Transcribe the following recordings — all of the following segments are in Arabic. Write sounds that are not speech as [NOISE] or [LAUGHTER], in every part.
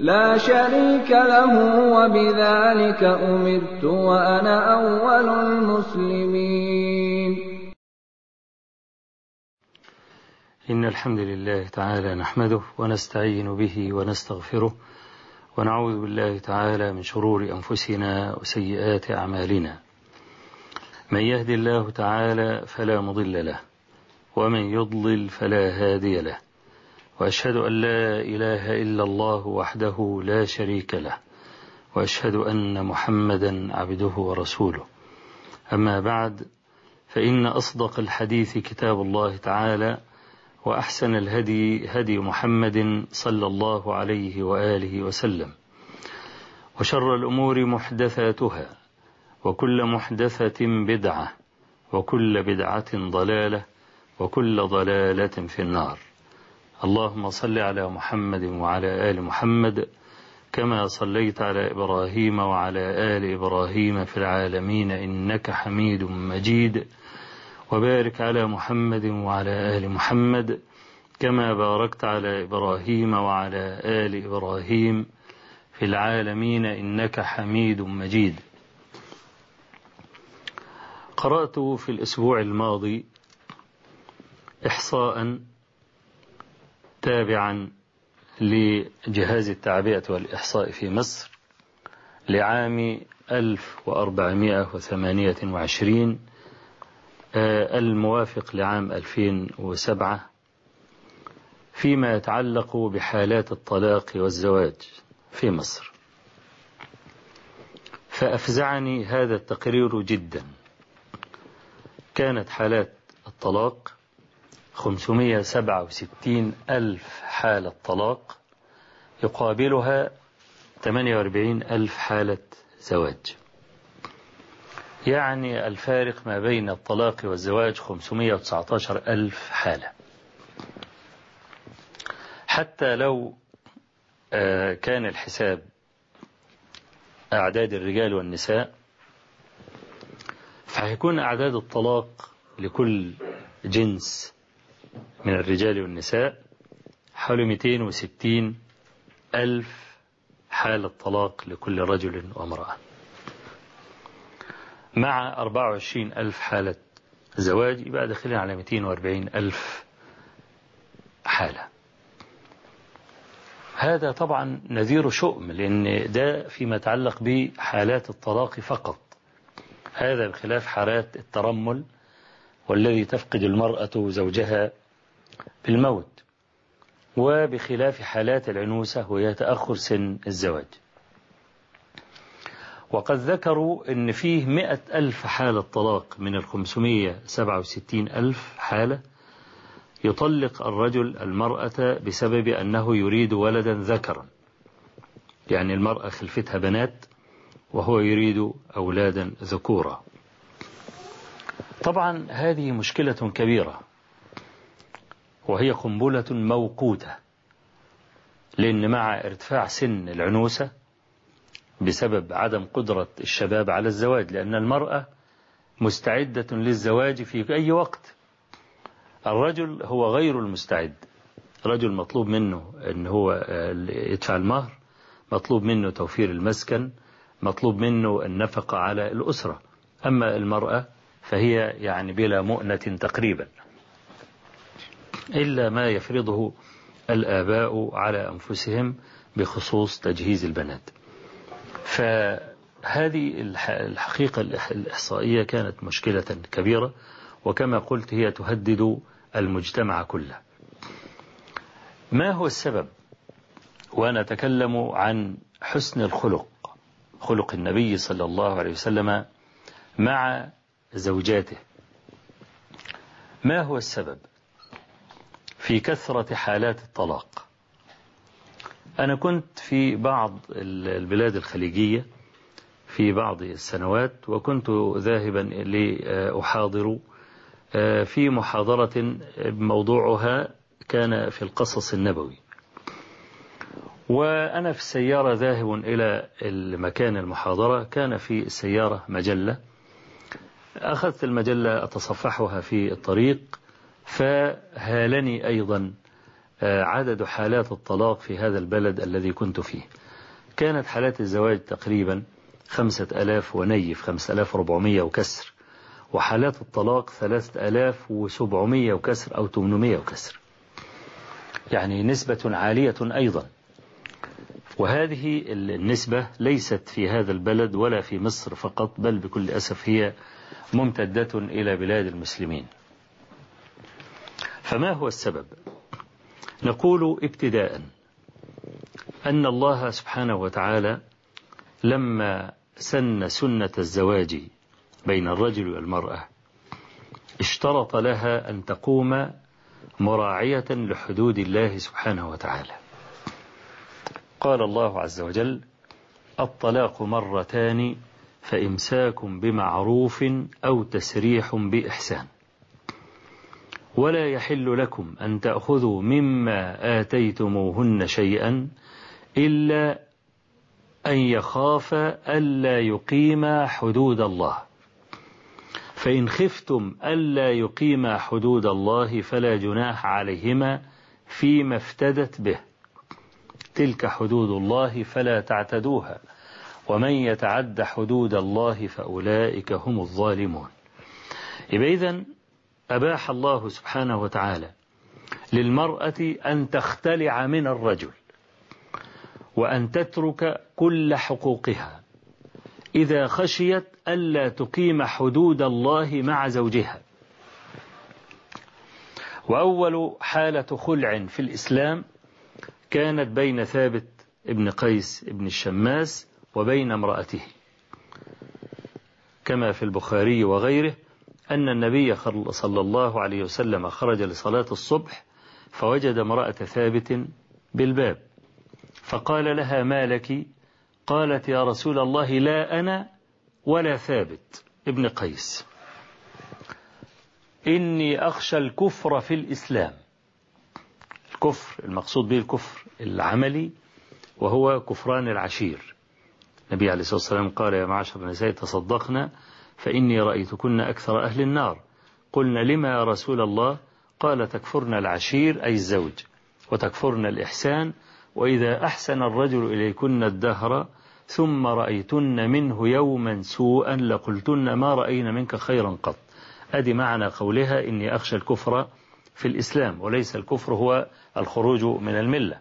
لا شريك له وبذلك أمرت وأنا أول المسلمين. إن الحمد لله تعالى نحمده ونستعين به ونستغفره ونعوذ بالله تعالى من شرور أنفسنا وسيئات أعمالنا. من يهدي الله تعالى فلا مضل له ومن يضلل فلا هادي له. وأشهد أن لا إله إلا الله وحده لا شريك له وأشهد أن محمدا عبده ورسوله. أما بعد فإن أصدق الحديث كتاب الله تعالى وأحسن الهدي هدي محمد صلى الله عليه وآله وسلم. وشر الأمور محدثاتها وكل محدثة بدعة وكل بدعة ضلالة وكل ضلالة في النار. اللهم صل على محمد وعلى آل محمد كما صليت على إبراهيم وعلى آل إبراهيم في العالمين إنك حميد مجيد وبارك على محمد وعلى آل محمد كما باركت على إبراهيم وعلى آل إبراهيم في العالمين إنك حميد مجيد. قرأت في الأسبوع الماضي إحصاء تابعا لجهاز التعبئة والإحصاء في مصر لعام 1428 الموافق لعام 2007 فيما يتعلق بحالات الطلاق والزواج في مصر. فأفزعني هذا التقرير جدا. كانت حالات الطلاق 567 ألف حالة طلاق يقابلها 48 ألف حالة زواج. يعني الفارق ما بين الطلاق والزواج 519 ألف حالة. حتى لو كان الحساب أعداد الرجال والنساء فهيكون أعداد الطلاق لكل جنس من الرجال والنساء حوالي 260 ألف حالة طلاق لكل رجل وامرأة. مع 24 ألف حالة زواج يبقى داخلين على 240 ألف حالة. هذا طبعا نذير شؤم لأن ده فيما يتعلق بحالات الطلاق فقط. هذا بخلاف حالات الترمل والذي تفقد المرأة زوجها بالموت وبخلاف حالات العنوسة وهي تأخر سن الزواج. وقد ذكروا أن فيه مئة ألف حالة طلاق من الخمسمية سبعة وستين ألف حالة يطلق الرجل المرأة بسبب أنه يريد ولدا ذكرا. يعني المرأة خلفتها بنات وهو يريد أولادا ذكورا. طبعا هذه مشكلة كبيرة. وهي قنبلة موقوتة. لأن مع ارتفاع سن العنوسة بسبب عدم قدرة الشباب على الزواج لأن المرأة مستعدة للزواج في أي وقت. الرجل هو غير المستعد. رجل مطلوب منه أن هو يدفع المهر مطلوب منه توفير المسكن مطلوب منه النفقة على الأسرة. أما المرأة فهي يعني بلا مؤنة تقريبا. إلا ما يفرضه الآباء على أنفسهم بخصوص تجهيز البنات. فهذه الحقيقة الإحصائية كانت مشكلة كبيرة وكما قلت هي تهدد المجتمع كله. ما هو السبب؟ وأنا أتكلم عن حسن الخلق خلق النبي صلى الله عليه وسلم مع زوجاته. ما هو السبب؟ في كثرة حالات الطلاق. أنا كنت في بعض البلاد الخليجية في بعض السنوات وكنت ذاهبا لأحاضر في محاضرة موضوعها كان في القصص النبوي. وأنا في السيارة ذاهب إلى المكان المحاضرة كان في السيارة مجلة. أخذت المجلة أتصفحها في الطريق فهالني أيضا عدد حالات الطلاق في هذا البلد الذي كنت فيه. كانت حالات الزواج تقريبا خمسة ألاف ونيف خمسة ألاف وربعمية وكسر. وحالات الطلاق ثلاثة ألاف وسبعمية وكسر أو تمنمية وكسر. يعني نسبة عالية أيضا. وهذه النسبة ليست في هذا البلد ولا في مصر فقط بل بكل أسف هي ممتدة إلى بلاد المسلمين. فما هو السبب؟ نقول ابتداء أن الله سبحانه وتعالى لما سن سنة الزواج بين الرجل والمرأة اشترط لها أن تقوم مراعية لحدود الله سبحانه وتعالى. قال الله عز وجل الطلاق مرتان فإمساك بمعروف أو تسريح بإحسان. ولا يحل لكم أن تأخذوا مما آتيتموهن شيئا إلا أن يخافا ألا يقيما حدود الله. فإن خفتم ألا يقيما حدود الله فلا جناح عليهما فيما افتدت به. تلك حدود الله فلا تعتدوها. ومن يتعد حدود الله فأولئك هم الظالمون. إذن أباح الله سبحانه وتعالى للمرأة أن تختلع من الرجل وأن تترك كل حقوقها إذا خشيت ألا تقيم حدود الله مع زوجها. وأول حالة خلع في الإسلام كانت بين ثابت ابن قيس ابن الشماس وبين امرأته كما في البخاري وغيره. أن النبي صلى الله عليه وسلم خرج لصلاة الصبح فوجد امرأة ثابت بالباب. فقال لها ما لك؟ قالت يا رسول الله لا أنا ولا ثابت. ابن قيس. إني أخشى الكفر في الإسلام. الكفر المقصود به الكفر العملي وهو كفران العشير. النبي عليه الصلاة والسلام قال يا معشر النساء تصدقنا فإني رأيتكن أكثر أهل النار. قلنا لما يا رسول الله؟ قال تكفرن العشير أي الزوج وتكفرن الإحسان وإذا أحسن الرجل إليكن الدهر ثم رأيتن منه يوما سوءا لقلتن ما رأينا منك خيرا قط. أدي معنى قولها إني أخشى الكفر في الإسلام وليس الكفر هو الخروج من الملة.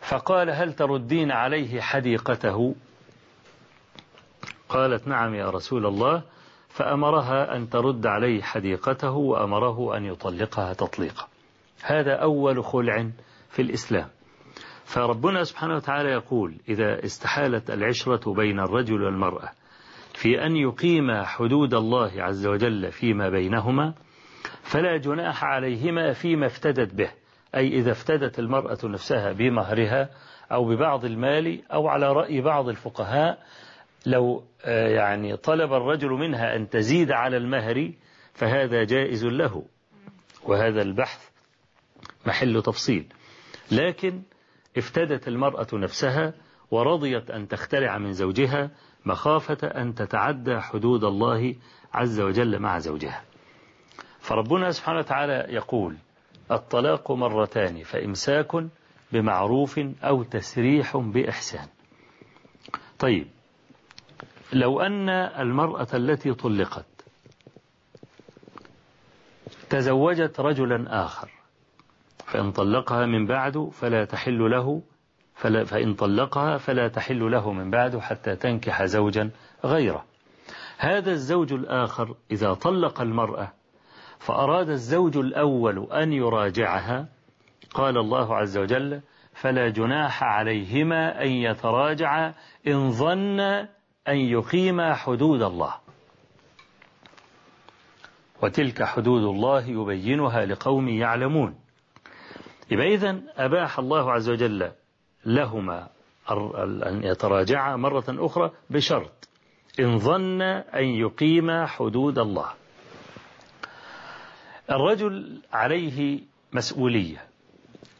فقال هل تردين عليه حديقته؟ قالت نعم يا رسول الله فأمرها أن ترد عليه حديقته وأمره أن يطلقها تطليقا. هذا أول خلع في الإسلام. فربنا سبحانه وتعالى يقول إذا استحالت العشرة بين الرجل والمرأة في أن يقيم حدود الله عز وجل فيما بينهما فلا جناح عليهما فيما افتدت به أي إذا افتدت المرأة نفسها بمهرها أو ببعض المال أو على رأي بعض الفقهاء لو يعني طلب الرجل منها أن تزيد على المهر فهذا جائز له. وهذا البحث محل تفصيل. لكن افتدت المرأة نفسها ورضيت أن تختلع من زوجها مخافة أن تتعدى حدود الله عز وجل مع زوجها. فربنا سبحانه وتعالى يقول الطلاق مرتان فإمساك بمعروف أو تسريح بإحسان. طيب لو أن المرأة التي طلقت تزوجت رجلا آخر فإن طلقها من بعد فلا تحل له فلا فإن طلقها فلا تحل له من بعد حتى تنكح زوجا غيره. هذا الزوج الآخر إذا طلق المرأة فأراد الزوج الأول أن يراجعها قال الله عز وجل فلا جناح عليهما أن يتراجعا إن ظن أن يقيما حدود الله. وتلك حدود الله يبينها لقوم يعلمون. يبقى إذن أباح الله عز وجل لهما أن يتراجعا مرة أخرى بشرط إن ظن أن يقيم حدود الله. الرجل عليه مسؤولية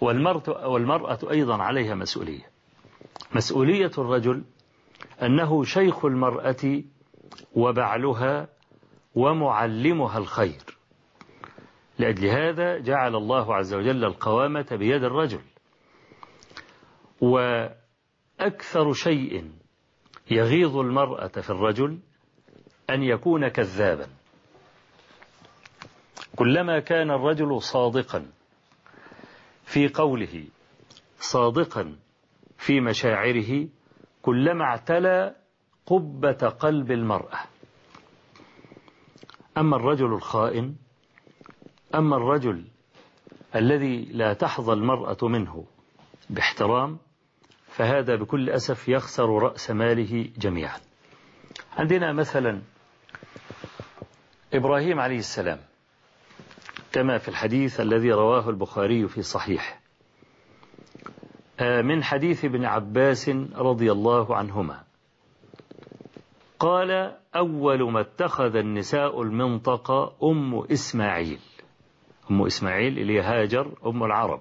والمرأة أيضا عليها مسؤولية. مسؤولية الرجل أنه شيخ المرأة وبعلها ومعلمها الخير. لأجل هذا جعل الله عز وجل القوامة بيد الرجل. وأكثر شيء يغيظ المرأة في الرجل أن يكون كذابا. كلما كان الرجل صادقا في قوله صادقا في مشاعره كلما اعتلى قبة قلب المرأة. أما الرجل الخائن أما الرجل الذي لا تحظى المرأة منه باحترام فهذا بكل أسف يخسر رأس ماله جميعا. عندنا مثلا إبراهيم عليه السلام كما في الحديث الذي رواه البخاري في صحيح من حديث ابن عباس رضي الله عنهما. قال أول ما اتخذ النساء المنطقة أم إسماعيل. أم إسماعيل اللي هاجر أم العرب.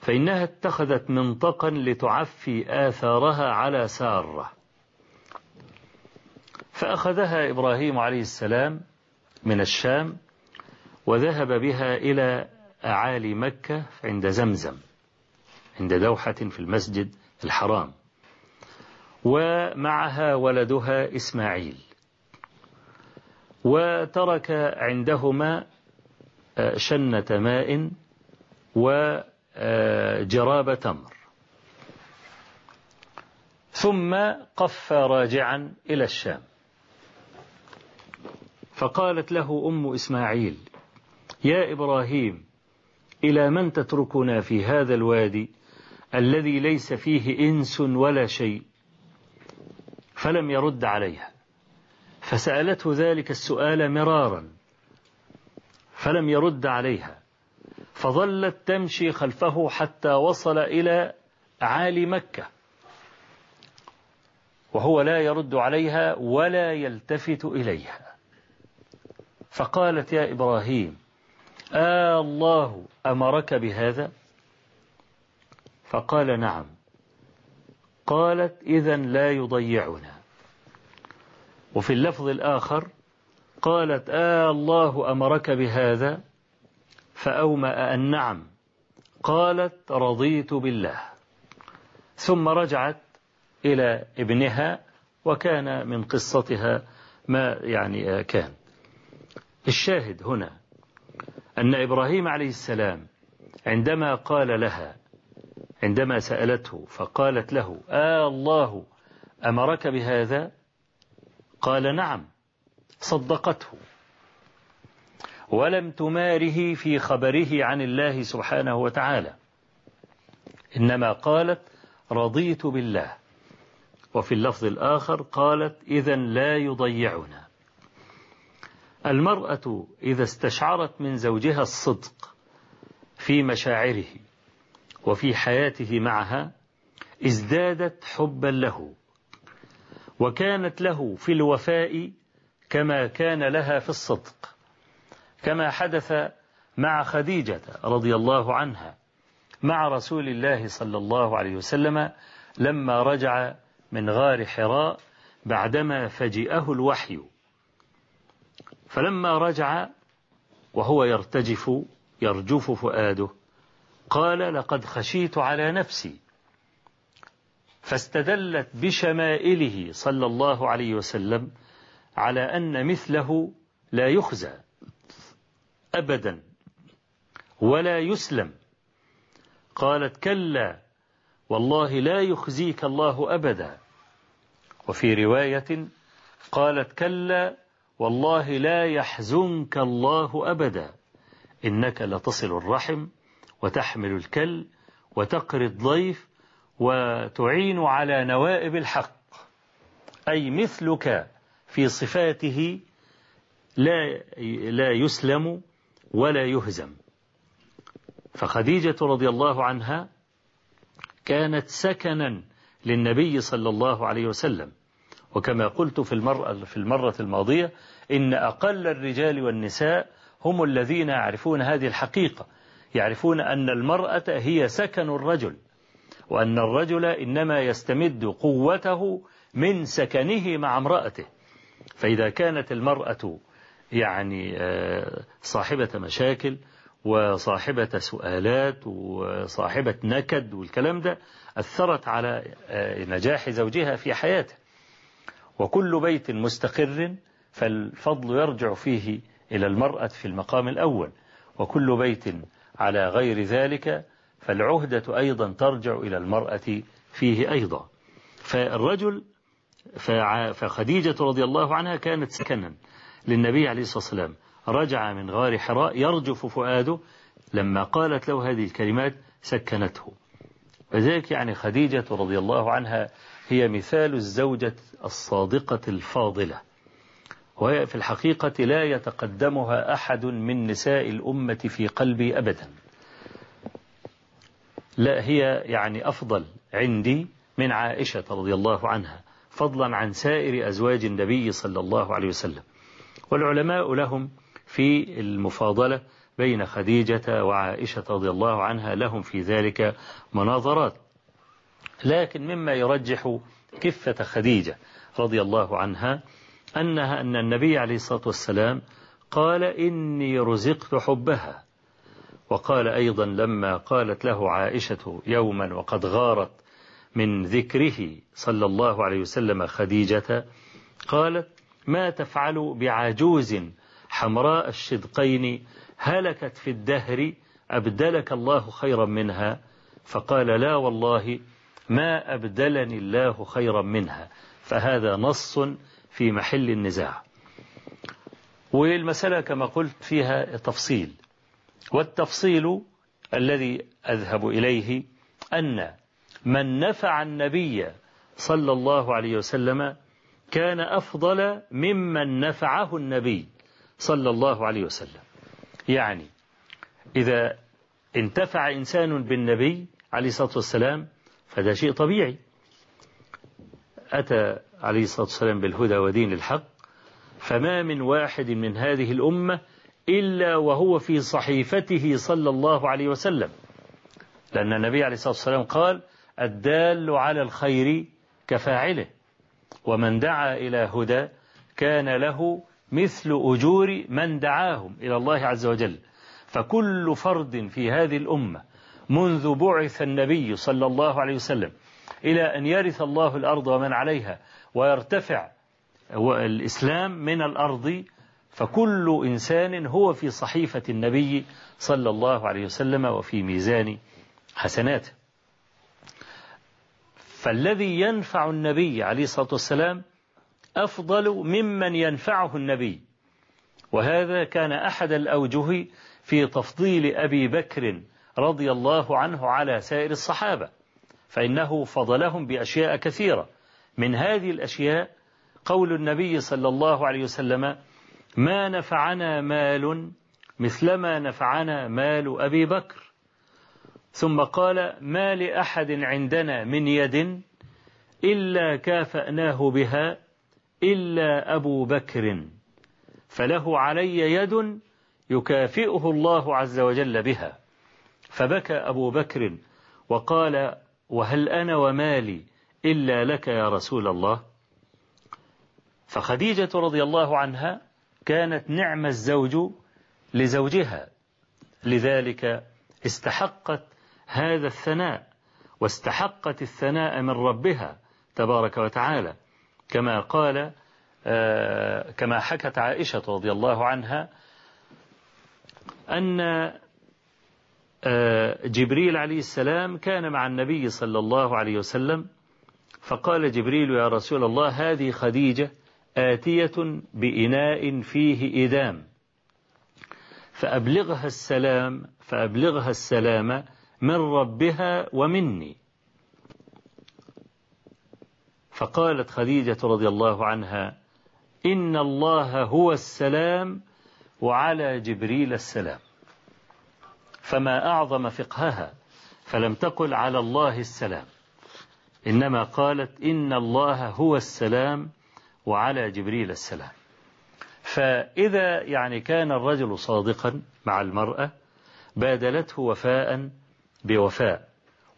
فإنها اتخذت منطقا لتعفي آثارها على سارة. فأخذها إبراهيم عليه السلام من الشام وذهب بها إلى أعالي مكة عند زمزم. عند دوحة في المسجد الحرام. ومعها ولدها إسماعيل. وترك عندهما شنة ماء وجراب تمر. ثم قف راجعا إلى الشام. فقالت له أم إسماعيل يا إبراهيم إلى من تتركنا في هذا الوادي الذي ليس فيه إنس ولا شيء فلم يرد عليها. فسألته ذلك السؤال مرارا فلم يرد عليها. فظلت تمشي خلفه حتى وصل إلى عالي مكة. وهو لا يرد عليها ولا يلتفت إليها. فقالت يا إبراهيم آه الله أمرك بهذا؟ فقال نعم. قالت إذا لا يضيعنا. وفي اللفظ الآخر قالت آه الله أمرك بهذا فأومأ أن نعم. قالت رضيت بالله. ثم رجعت إلى ابنها وكان من قصتها ما يعني كان. الشاهد هنا أن إبراهيم عليه السلام عندما قال لها عندما سألته فقالت له آه الله أمرك بهذا؟ قال نعم صدقته. ولم تماره في خبره عن الله سبحانه وتعالى. إنما قالت رضيت بالله. وفي اللفظ الآخر قالت إذا لا يضيعنا. المرأة إذا استشعرت من زوجها الصدق في مشاعره وفي حياته معها ازدادت حبا له وكانت له في الوفاء كما كان لها في الصدق كما حدث مع خديجة رضي الله عنها مع رسول الله صلى الله عليه وسلم لما رجع من غار حراء بعدما فجئه الوحي. فلما رجع وهو يرتجف يرجف فؤاده قال لقد خشيت على نفسي. فاستدلت بشمائله صلى الله عليه وسلم على أن مثله لا يخزى أبدا ولا يسلم. قالت كلا والله لا يخزيك الله أبدا. وفي رواية قالت كلا والله لا يحزنك الله أبدا إنك لتصل الرحم وتحمل الكل وتقري الضيف وتعين على نوائب الحق. أي مثلك في صفاته لا لا يسلم ولا يهزم. فخديجة رضي الله عنها كانت سكنا للنبي صلى الله عليه وسلم. وكما قلت في المرة, في المرة الماضية إن أقل الرجال والنساء هم الذين يعرفون هذه الحقيقة. يعرفون أن المرأة هي سكن الرجل وأن الرجل إنما يستمد قوته من سكنه مع امرأته. فإذا كانت المرأة يعني آه، صاحبة مشاكل وصاحبة سؤالات وصاحبة نكد والكلام ده أثرت على آه، نجاح زوجها في حياته. وكل بيت مستقر فالفضل يرجع فيه إلى المرأة في المقام الأول. وكل بيت على غير ذلك فالعهدة أيضا ترجع إلى المرأة فيه أيضا. فالرجل فخديجة رضي الله عنها كانت سكنا للنبي عليه الصلاة والسلام. رجع من غار حراء يرجف فؤاده لما قالت له هذه الكلمات سكنته. وذلك يعني خديجة رضي الله عنها هي مثال الزوجة الصادقة الفاضلة. وهي في الحقيقة لا يتقدمها أحد من نساء الأمة في قلبي أبدا. لا هي يعني أفضل عندي من عائشة رضي الله عنها فضلا عن سائر أزواج النبي صلى الله عليه وسلم. والعلماء لهم في المفاضلة بين خديجة وعائشة رضي الله عنها لهم في ذلك مناظرات. لكن مما يرجح كفة خديجة رضي الله عنها أنها أن النبي عليه الصلاة والسلام قال إني رزقت حبها. وقال أيضا لما قالت له عائشة يوما وقد غارت من ذكره صلى الله عليه وسلم خديجة قالت ما تفعل بعجوز حمراء الشدقين هلكت في الدهر أبدلك الله خيرا منها؟ فقال لا والله ما أبدلني الله خيرا منها. فهذا نص في محل النزاع. والمسألة كما قلت فيها تفصيل. والتفصيل الذي أذهب إليه أن من نفع النبي صلى الله عليه وسلم كان أفضل ممن نفعه النبي صلى الله عليه وسلم. يعني إذا انتفع إنسان بالنبي عليه الصلاة والسلام فده شيء طبيعي. أتى عليه الصلاة والسلام بالهدى ودين الحق فما من واحد من هذه الأمة إلا وهو في صحيفته صلى الله عليه وسلم. لأن النبي عليه الصلاة والسلام قال الدال على الخير كفاعله ومن دعا إلى هدى كان له مثل أجور من دعاهم إلى الله عز وجل. فكل فرد في هذه الأمة منذ بعث النبي صلى الله عليه وسلم إلى أن يرث الله الأرض ومن عليها ويرتفع الإسلام من الأرض فكل إنسان هو في صحيفة النبي صلى الله عليه وسلم وفي ميزان حسناته. فالذي ينفع النبي عليه الصلاة والسلام أفضل ممن ينفعه النبي. وهذا كان أحد الأوجه في تفضيل أبي بكر رضي الله عنه على سائر الصحابة فإنه فضلهم بأشياء كثيرة. من هذه الأشياء قول النبي صلى الله عليه وسلم ما نفعنا مال مثلما نفعنا مال أبي بكر. ثم قال ما لأحد عندنا من يد إلا كافأناه بها إلا أبو بكر فله علي يد يكافئه الله عز وجل بها. فبكى أبو بكر وقال وهل أنا ومالي إلا لك يا رسول الله. فخديجة رضي الله عنها كانت نعم الزوج لزوجها. لذلك استحقت هذا الثناء واستحقت الثناء من ربها تبارك وتعالى. كما قال آه، كما حكت عائشة رضي الله عنها أن آه، جبريل عليه السلام كان مع النبي صلى الله عليه وسلم فقال جبريل يا رسول الله هذه خديجة آتية بإناء فيه إدام. فأبلغها السلام فأبلغها السلام من ربها ومني. فقالت خديجة رضي الله عنها إن الله هو السلام وعلى جبريل السلام. فما أعظم فقهها فلم تقل على الله السلام. إنما قالت إن الله هو السلام وعلى جبريل السلام. فإذا يعني كان الرجل صادقا مع المرأة بادلته وفاء بوفاء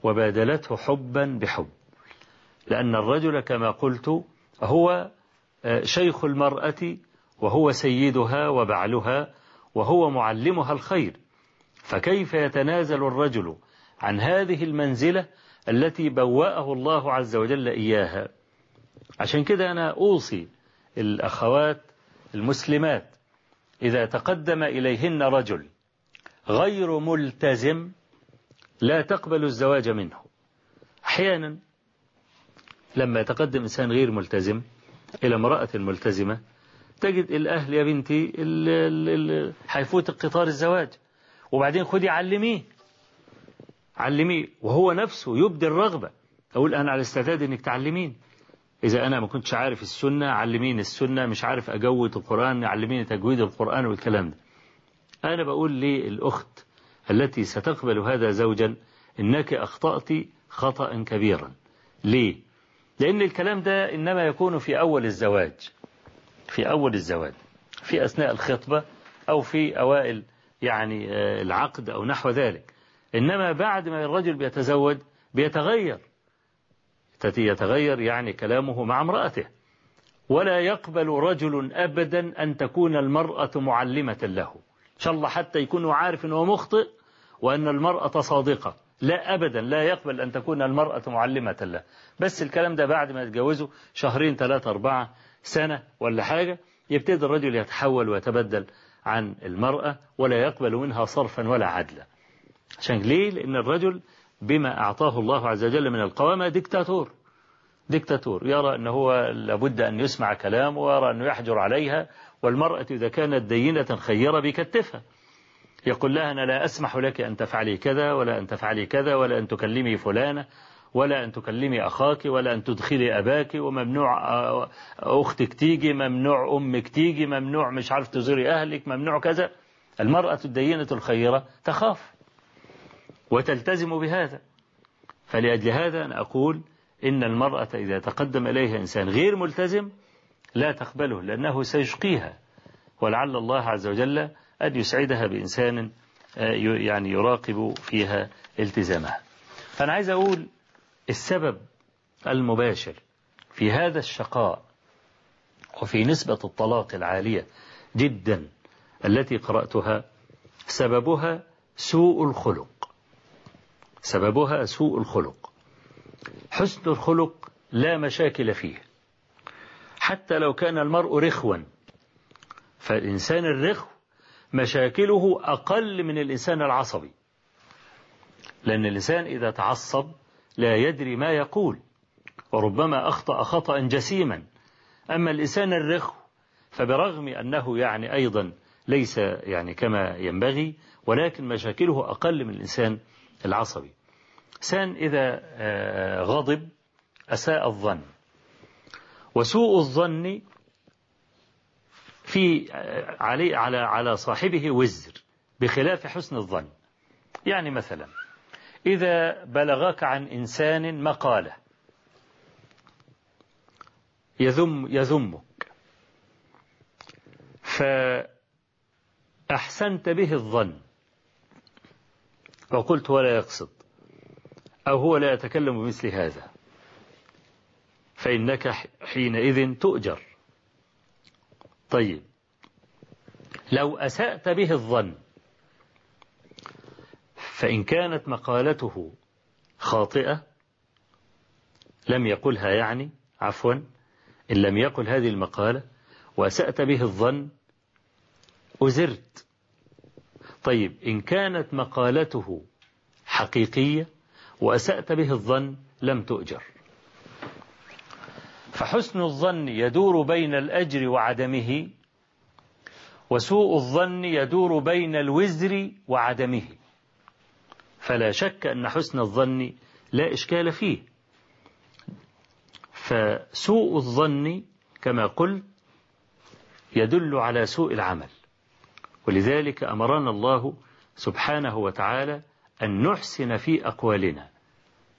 وبادلته حبا بحب. لأن الرجل كما قلت هو شيخ المرأة وهو سيدها وبعلها وهو معلمها الخير. فكيف يتنازل الرجل عن هذه المنزلة التي بوأه الله عز وجل إياها. عشان كده أنا أوصي الأخوات المسلمات إذا تقدم إليهن رجل غير ملتزم لا تقبل الزواج منه. أحيانا لما يتقدم إنسان غير ملتزم إلى امرأة ملتزمة تجد الأهل يا بنتي حيفوت قطار الزواج وبعدين خدي علميه. علميه وهو نفسه يبدي الرغبة. أقول أنا على استعداد إنك تعلمين. إذا أنا ما كنتش عارف السنة علميني السنة مش عارف أجود القرآن علميني تجويد القرآن والكلام ده. أنا بقول للأخت التي ستقبل هذا زوجا إنك أخطأت خطأ كبيرا. ليه؟ لأن الكلام ده إنما يكون في أول الزواج. في أول الزواج. في أثناء الخطبة أو في أوائل يعني العقد أو نحو ذلك. إنما بعد ما الرجل بيتزوج بيتغير. يتغير يعني كلامه مع امرأته. ولا يقبل رجل أبدا أن تكون المرأة معلمة له. إن شاء الله حتى يكون عارف أنه مخطئ وأن المرأة صادقة. لا أبدا لا يقبل أن تكون المرأة معلمة له. بس الكلام ده بعد ما يتجوزوا شهرين ثلاثة أربعة سنة ولا حاجة يبتدي الرجل يتحول ويتبدل عن المرأة ولا يقبل منها صرفا ولا عدلا. عشان ليه؟ لأن الرجل بما أعطاه الله عز وجل من القوامة ديكتاتور. ديكتاتور. يرى أنه هو لابد أن يسمع كلامه ويرى أنه يحجر عليها والمرأة إذا كانت دينة خيرة بكتفها. يقول لها أنا لا أسمح لك أن تفعلي كذا ولا أن تفعلي كذا ولا أن تكلمي فلانة ولا أن تكلمي أخاك ولا أن تدخلي أباك وممنوع أختك تيجي ممنوع أمك تيجي ممنوع مش عارف تزوري أهلك ممنوع كذا. المرأة الدينة الخيرة تخاف. وتلتزم بهذا. فلأجل هذا أنا أقول إن المرأة إذا تقدم إليها إنسان غير ملتزم لا تقبله لأنه سيشقيها. ولعل الله عز وجل أن يسعدها بإنسان يعني يراقب فيها التزامها. فأنا عايز أقول السبب المباشر في هذا الشقاء وفي نسبة الطلاق العالية جدا التي قرأتها سببها سوء الخلق. سببها سوء الخلق. حسن الخلق لا مشاكل فيه. حتى لو كان المرء رخوا فالإنسان الرخو مشاكله أقل من الإنسان العصبي. لأن الإنسان إذا تعصب لا يدري ما يقول وربما أخطأ خطأ جسيما. أما الإنسان الرخو فبرغم أنه يعني أيضا ليس يعني كما ينبغي ولكن مشاكله أقل من الإنسان العصبي. إنسان إذا غضب أساء الظن. وسوء الظن في علي على على صاحبه وزر بخلاف حسن الظن. يعني مثلا إذا بلغك عن إنسان مقالة يذم يذمك فأحسنت به الظن. وقلت ولا يقصد أو هو لا يتكلم بمثل هذا. فإنك حينئذ تؤجر. طيب. لو أسأت به الظن فإن كانت مقالته خاطئة لم يقلها يعني عفوا إن لم يقل هذه المقالة وأسأت به الظن أزرت. طيب إن كانت مقالته حقيقية وأسأت به الظن لم تؤجر. فحسن الظن يدور بين الأجر وعدمه وسوء الظن يدور بين الوزر وعدمه. فلا شك أن حسن الظن لا إشكال فيه. فسوء الظن كما قلت يدل على سوء العمل. ولذلك أمرنا الله سبحانه وتعالى أن نحسن في أقوالنا.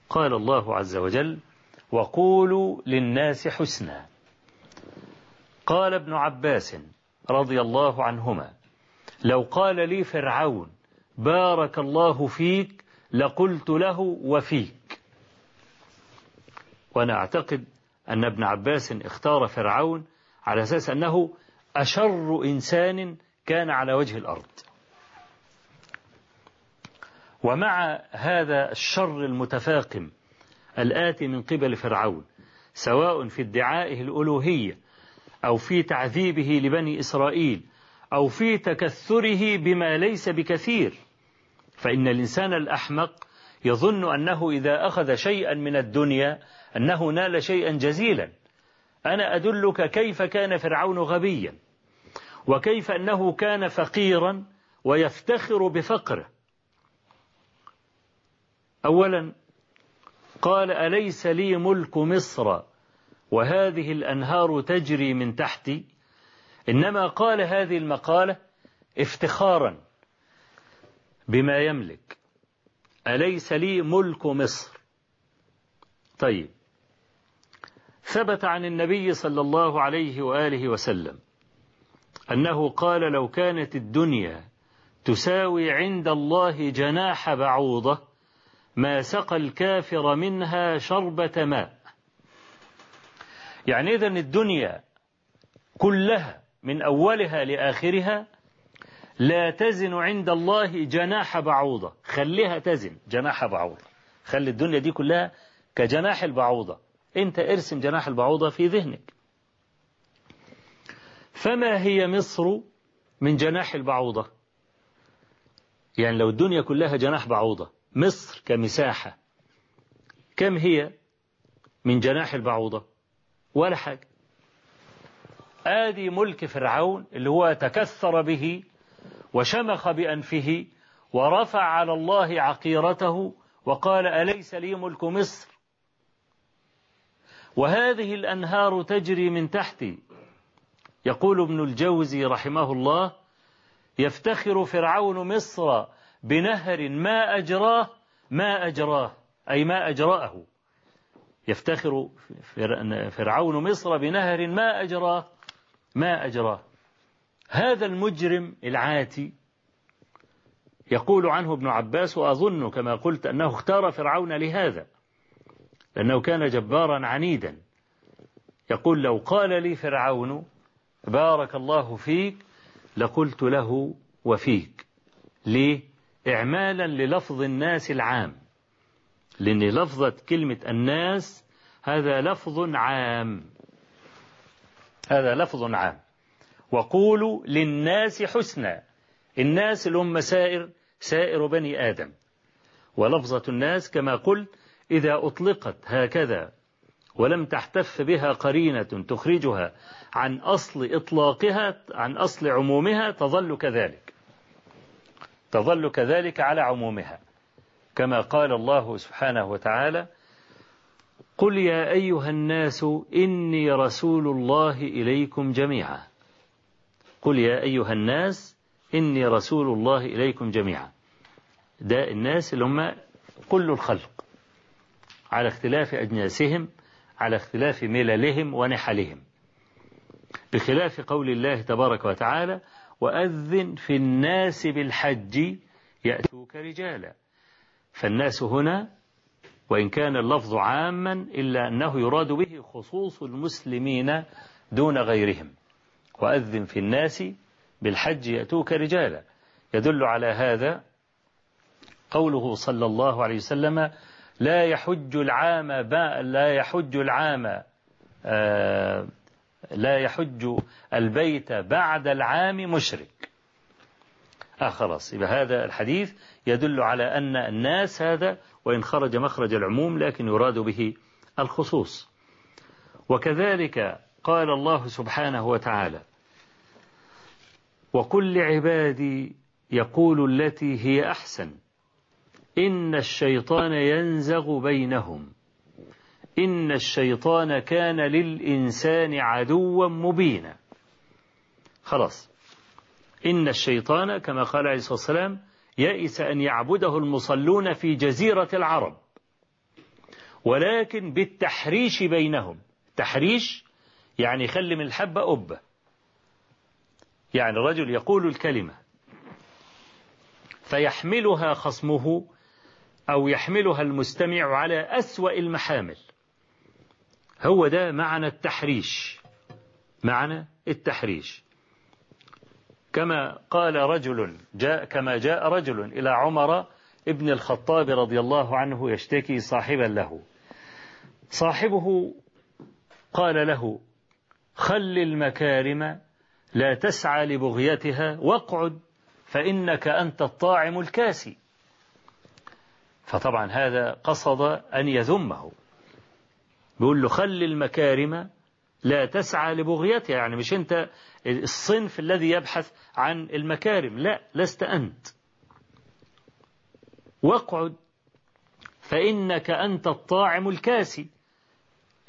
قال الله عز وجل وقولوا للناس حسنا قال ابن عباس رضي الله عنهما لو قال لي فرعون بارك الله فيك لقلت له وفيك وأنا أعتقد أن ابن عباس اختار فرعون على أساس أنه أشر إنسان كان على وجه الأرض. ومع هذا الشر المتفاقم الآتي من قبل فرعون سواء في ادعائه الألوهية أو في تعذيبه لبني إسرائيل أو في تكثره بما ليس بكثير فإن الإنسان الأحمق يظن أنه إذا أخذ شيئا من الدنيا أنه نال شيئا جزيلا. أنا أدلك كيف كان فرعون غبيا. وكيف أنه كان فقيرا ويفتخر بفقره. أولا قال أليس لي ملك مصر وهذه الأنهار تجري من تحتي؟ إنما قال هذه المقالة افتخارا بما يملك. أليس لي ملك مصر؟ طيب. ثبت عن النبي صلى الله عليه وآله وسلم أنه قال لو كانت الدنيا تساوي عند الله جناح بعوضة ما سقى الكافر منها شربة ماء. يعني إذن الدنيا كلها من أولها لآخرها لا تزن عند الله جناح بعوضة. خليها تزن جناح بعوضة. خلي الدنيا دي كلها كجناح البعوضة. انت ارسم جناح البعوضة في ذهنك. فما هي مصر من جناح البعوضة؟ يعني لو الدنيا كلها جناح بعوضة مصر كمساحة كم هي من جناح البعوضة؟ ولا حاجة. آدي ملك فرعون اللي هو تكثر به وشمخ بأنفه ورفع على الله عقيرته وقال أليس لي ملك مصر؟ وهذه الأنهار تجري من تحتي يقول ابن الجوزي رحمه الله يفتخر فرعون مصر بنهر ما أجراه ما أجراه أي ما أجرأه. يفتخر فرعون مصر بنهر ما أجراه ما أجراه. هذا المجرم العاتي يقول عنه ابن عباس وأظن كما قلت أنه اختار فرعون لهذا لأنه كان جبارا عنيدا. يقول لو قال لي فرعون بارك الله فيك لقلت له وفيك. ليه؟ إعمالا للفظ الناس العام. لأن لفظة كلمة الناس هذا لفظ عام. هذا لفظ عام. وقولوا للناس حسنا. الناس اللي هم سائر سائر بني آدم. ولفظة الناس كما قلت إذا أطلقت هكذا ولم تحتف بها قرينة تخرجها عن أصل إطلاقها عن أصل عمومها تظل كذلك. تظل كذلك على عمومها. كما قال الله سبحانه وتعالى قل يا أيها الناس إني رسول الله إليكم جميعا. قل يا أيها الناس إني رسول الله إليكم جميعا. ده الناس اللي هم كل الخلق على اختلاف أجناسهم على اختلاف مللهم ونحلهم. بخلاف قول الله تبارك وتعالى وأذن في الناس بالحج يأتوك رجالا. فالناس هنا وإن كان اللفظ عاما إلا أنه يراد به خصوص المسلمين دون غيرهم. وأذن في الناس بالحج يأتوك رجالا. يدل على هذا قوله صلى الله عليه وسلم لا يحج العام لا يحج العام آه لا يحج البيت بعد العام مشرك. آه خلاص. يبقى هذا الحديث يدل على أن الناس هذا وإن خرج مخرج العموم لكن يراد به الخصوص. وكذلك قال الله سبحانه وتعالى وكل عبادي يقول التي هي أحسن إن الشيطان ينزغ بينهم إن الشيطان كان للإنسان عدوا مبينا. خلاص. إن الشيطان كما قال عليه الصلاة والسلام يئس أن يعبده المصلون في جزيرة العرب. ولكن بالتحريش بينهم. تحريش يعني يخلي من الحبة أبة. يعني الرجل يقول الكلمة فيحملها خصمه أو يحملها المستمع على أسوأ المحامل. هو ده معنى التحريش. معنى التحريش. كما قال رجل جاء كما جاء رجل إلى عمر ابن الخطاب رضي الله عنه يشتكي صاحبا له. صاحبه قال له خل المكارم لا تسعى لبغيتها واقعد فإنك أنت الطاعم الكاسي. فطبعا هذا قصد أن يذمه. بيقول له خل المكارم لا تسعى لبغيتها. يعني مش أنت الصنف الذي يبحث عن المكارم. لا لست أنت. واقعد فإنك أنت الطاعم الكاسي.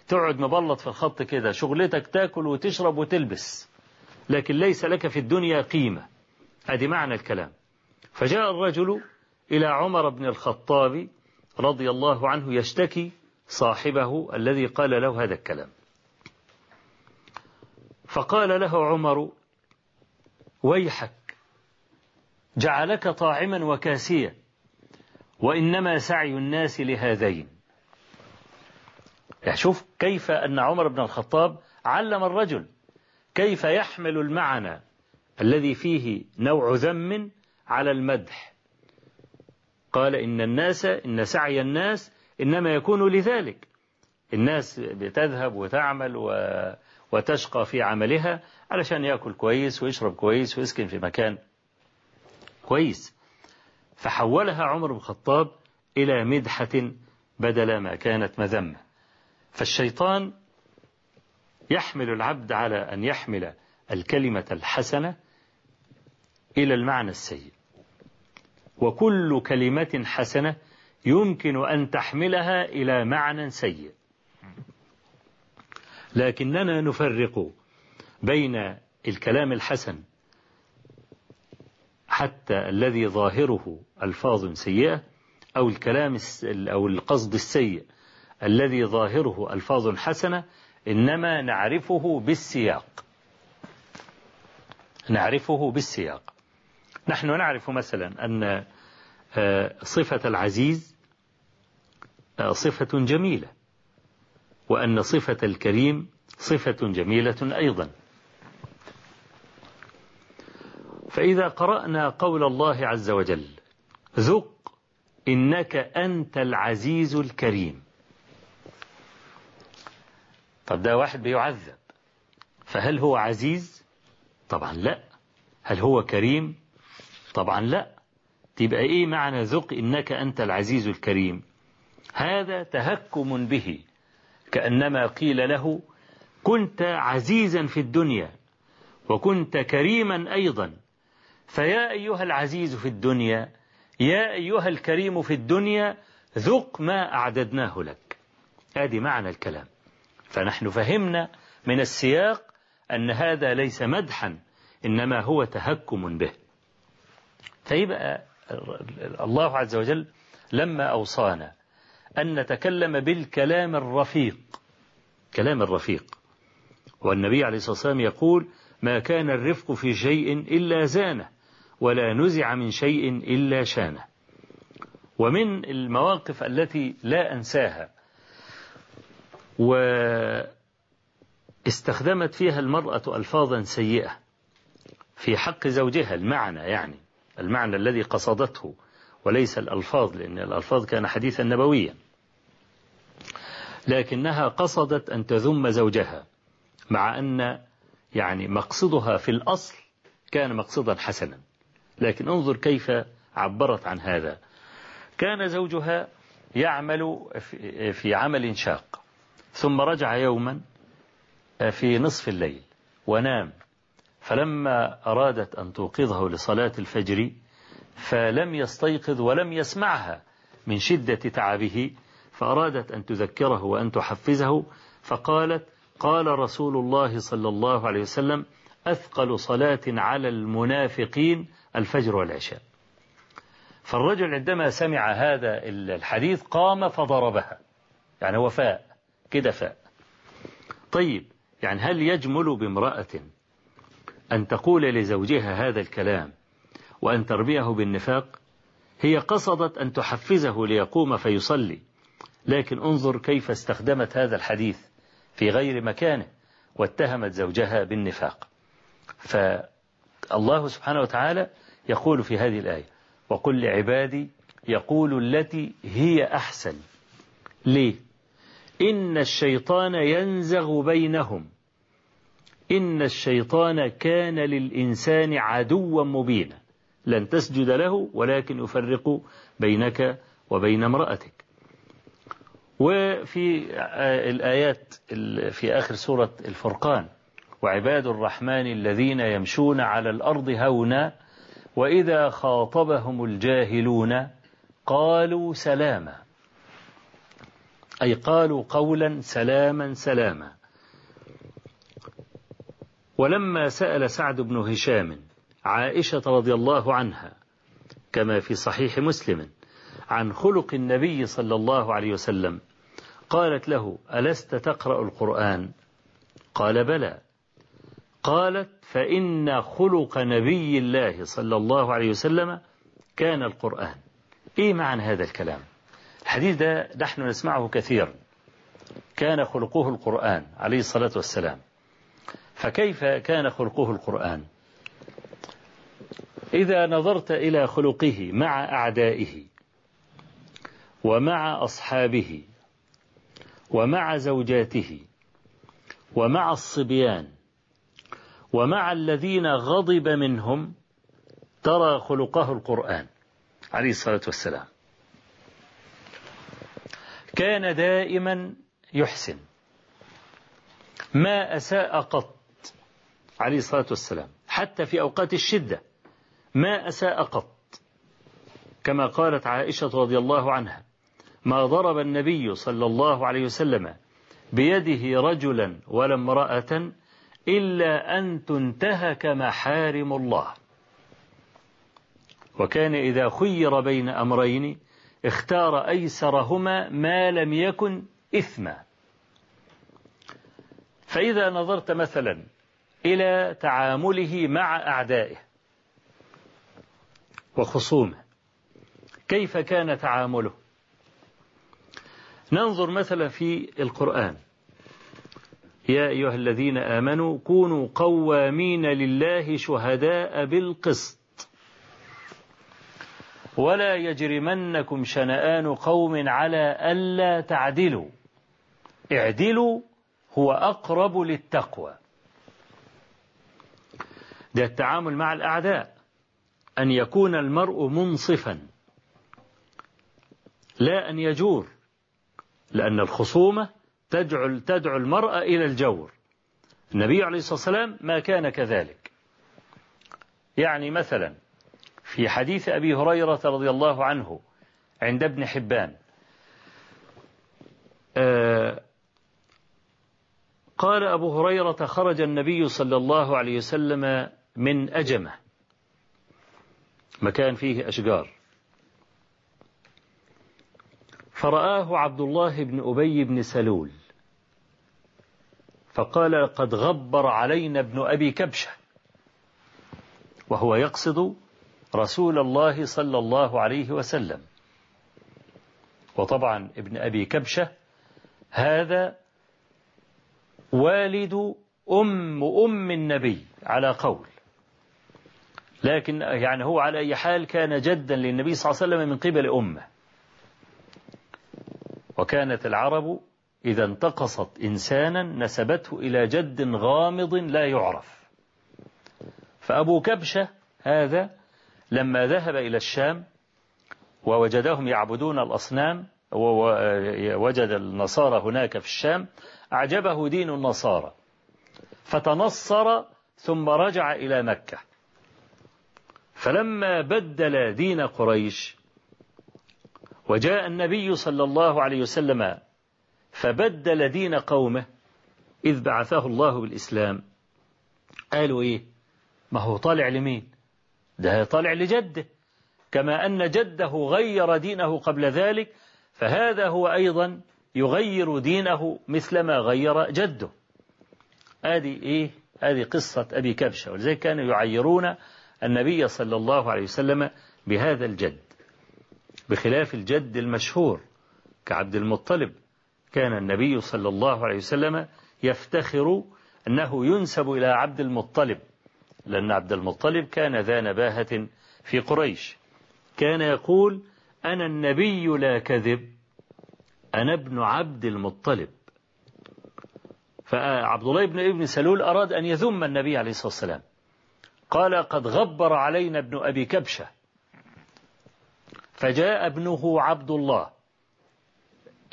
تقعد مبلط في الخط كده شغلتك تاكل وتشرب وتلبس لكن ليس لك في الدنيا قيمة. هذه معنى الكلام. فجاء الرجل إلى عمر بن الخطاب رضي الله عنه يشتكي صاحبه الذي قال له هذا الكلام. فقال له عمر ويحك جعلك طاعما وكاسيا وإنما سعي الناس لهذين. يعني شوف كيف أن عمر بن الخطاب علم الرجل كيف يحمل المعنى الذي فيه نوع ذم على المدح. قال إن الناس إن سعي الناس إنما يكون لذلك. الناس بتذهب وتعمل وتشقى في عملها علشان يأكل كويس ويشرب كويس ويسكن في مكان كويس. فحولها عمر بن الخطاب إلى مدحة بدل ما كانت مذمة. فالشيطان يحمل العبد على أن يحمل الكلمة الحسنة إلى المعنى السيء. وكل كلمة حسنة يمكن أن تحملها إلى معنى سيء. لكننا نفرق بين الكلام الحسن حتى الذي ظاهره ألفاظ سيئة أو الكلام أو القصد السيء الذي ظاهره ألفاظ حسنة إنما نعرفه بالسياق. نعرفه بالسياق. نحن نعرف مثلا أن صفة العزيز صفة جميلة وأن صفة الكريم صفة جميلة أيضا. فإذا قرأنا قول الله عز وجل ذق إنك أنت العزيز الكريم. طب ده واحد بيعذب فهل هو عزيز؟ طبعا لا. هل هو كريم؟ طبعا لا. تبقى إيه معنى ذق إنك أنت العزيز الكريم هذا تهكم به. كأنما قيل له كنت عزيزا في الدنيا وكنت كريما أيضا. فيا أيها العزيز في الدنيا يا أيها الكريم في الدنيا ذق ما أعددناه لك. هذه معنى الكلام. فنحن فهمنا من السياق أن هذا ليس مدحا إنما هو تهكم به. فيبقى الله عز وجل لما أوصانا أن نتكلم بالكلام الرفيق. كلام الرفيق. والنبي عليه الصلاة والسلام يقول ما كان الرفق في شيء إلا زانه ولا نزع من شيء إلا شانه. ومن المواقف التي لا أنساها واستخدمت فيها المرأة ألفاظا سيئة في حق زوجها المعنى يعني المعنى الذي قصدته وليس الألفاظ لأن الألفاظ كان حديثا نبويا. لكنها قصدت أن تذم زوجها مع أن يعني مقصدها في الأصل كان مقصدا حسنا. لكن انظر كيف عبرت عن هذا. كان زوجها يعمل في عمل شاق ثم رجع يوما في نصف الليل ونام. فلما أرادت أن توقظه لصلاة الفجر فلم يستيقظ ولم يسمعها من شدة تعبه. فأرادت أن تذكره وأن تحفزه فقالت قال رسول الله صلى الله عليه وسلم أثقل صلاة على المنافقين الفجر والعشاء. فالرجل عندما سمع هذا الحديث قام فضربها. يعني هو فاء كده فاء. طيب يعني هل يجمل بامرأة أن تقول لزوجها هذا الكلام وأن تربيه بالنفاق؟ هي قصدت أن تحفزه ليقوم فيصلي. لكن انظر كيف استخدمت هذا الحديث في غير مكانه واتهمت زوجها بالنفاق. فالله سبحانه وتعالى يقول في هذه الآية وقل لعبادي يقول التي هي أحسن. ليه؟ إن الشيطان ينزغ بينهم. إن الشيطان كان للإنسان عدوا مبينا. لن تسجد له ولكن يفرق بينك وبين امرأتك. وفي الآيات في آخر سورة الفرقان. وعباد الرحمن الذين يمشون على الأرض هونا وإذا خاطبهم الجاهلون قالوا سلاما. أي قالوا قولا سلاما سلاما. ولما سأل سعد بن هشام عائشة رضي الله عنها كما في صحيح مسلم عن خلق النبي صلى الله عليه وسلم. قالت له ألست تقرأ القرآن؟ قال بلى. قالت فإن خلق نبي الله صلى الله عليه وسلم كان القرآن. إيه معنى هذا الكلام؟ الحديث ده نحن نسمعه كثيرا كان خلقه القرآن عليه الصلاة والسلام. فكيف كان خلقه القرآن؟ إذا نظرت إلى خلقه مع أعدائه ومع أصحابه ومع زوجاته ومع الصبيان ومع الذين غضب منهم ترى خلقه القرآن عليه الصلاة والسلام. كان دائما يحسن. ما أساء قط عليه الصلاة والسلام. حتى في أوقات الشدة ما أساء قط. كما قالت عائشة رضي الله عنها. ما ضرب النبي صلى الله عليه وسلم بيده رجلا ولا امرأة إلا أن تنتهك محارم الله. وكان إذا خير بين أمرين اختار أيسرهما ما لم يكن إثما. فإذا نظرت مثلا إلى تعامله مع أعدائه وخصومه كيف كان تعامله؟ ننظر مثلا في القرآن. يا أيها الذين آمنوا كونوا قوامين لله شهداء بالقسط. ولا يجرمنكم شنآن قوم على ألا تعدلوا. اعدلوا هو أقرب للتقوى. ده التعامل مع الأعداء. أن يكون المرء منصفا. لا أن يجور. لأن الخصومة تدعو, تدعو المرأة إلى الجور. النبي عليه الصلاة والسلام ما كان كذلك. يعني مثلا في حديث أبي هريرة رضي الله عنه عند ابن حبان آه قال أبو هريرة خرج النبي صلى الله عليه وسلم من أجمة. مكان فيه أشجار. فرآه عبد الله بن أبي بن سلول فقال قد غبر علينا ابن أبي كبشة. وهو يقصد رسول الله صلى الله عليه وسلم. وطبعا ابن أبي كبشة هذا والد أم أم النبي على قول. لكن يعني هو على أي حال كان جدا للنبي صلى الله عليه وسلم من قبل أمه. وكانت العرب إذا انتقصت إنسانا نسبته إلى جد غامض لا يعرف. فأبو كبشة هذا لما ذهب إلى الشام ووجدهم يعبدون الأصنام ووجد النصارى هناك في الشام أعجبه دين النصارى. فتنصر ثم رجع إلى مكة. فلما بدل دين قريش وجاء النبي صلى الله عليه وسلم فبدل دين قومه إذ بعثه الله بالإسلام. قالوا إيه؟ ما هو طالع لمين؟ ده طالع لجده. كما أن جده غير دينه قبل ذلك فهذا هو أيضا يغير دينه مثلما غير جده. هذه إيه؟ هذه قصة أبي كبشة. ولذلك كانوا يعيرون النبي صلى الله عليه وسلم بهذا الجد. بخلاف الجد المشهور كعبد المطلب كان النبي صلى الله عليه وسلم يفتخر أنه ينسب إلى عبد المطلب لأن عبد المطلب كان ذا نباهة في قريش. كان يقول أنا النبي لا كذب أنا ابن عبد المطلب. فعبد الله بن ابن سلول أراد أن يذم النبي عليه الصلاة والسلام. قال قد غبر علينا ابن أبي كبشة. فجاء ابنه عبد الله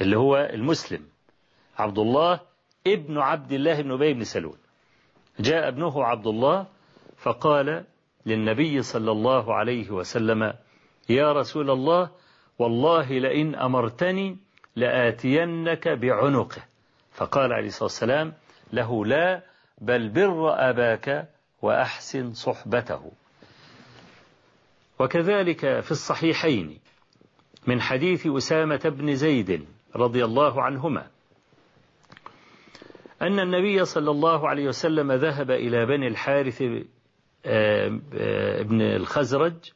اللي هو المسلم عبد الله ابن عبد الله بن أبي بن سلول. جاء ابنه عبد الله فقال للنبي صلى الله عليه وسلم يا رسول الله والله لئن أمرتني لآتينك بعنقه. فقال عليه الصلاة والسلام له لا بل بر أباك وأحسن صحبته. وكذلك في الصحيحين من حديث أسامة بن زيد رضي الله عنهما أن النبي صلى الله عليه وسلم ذهب إلى بني الحارث آه، آه، بن الخزرج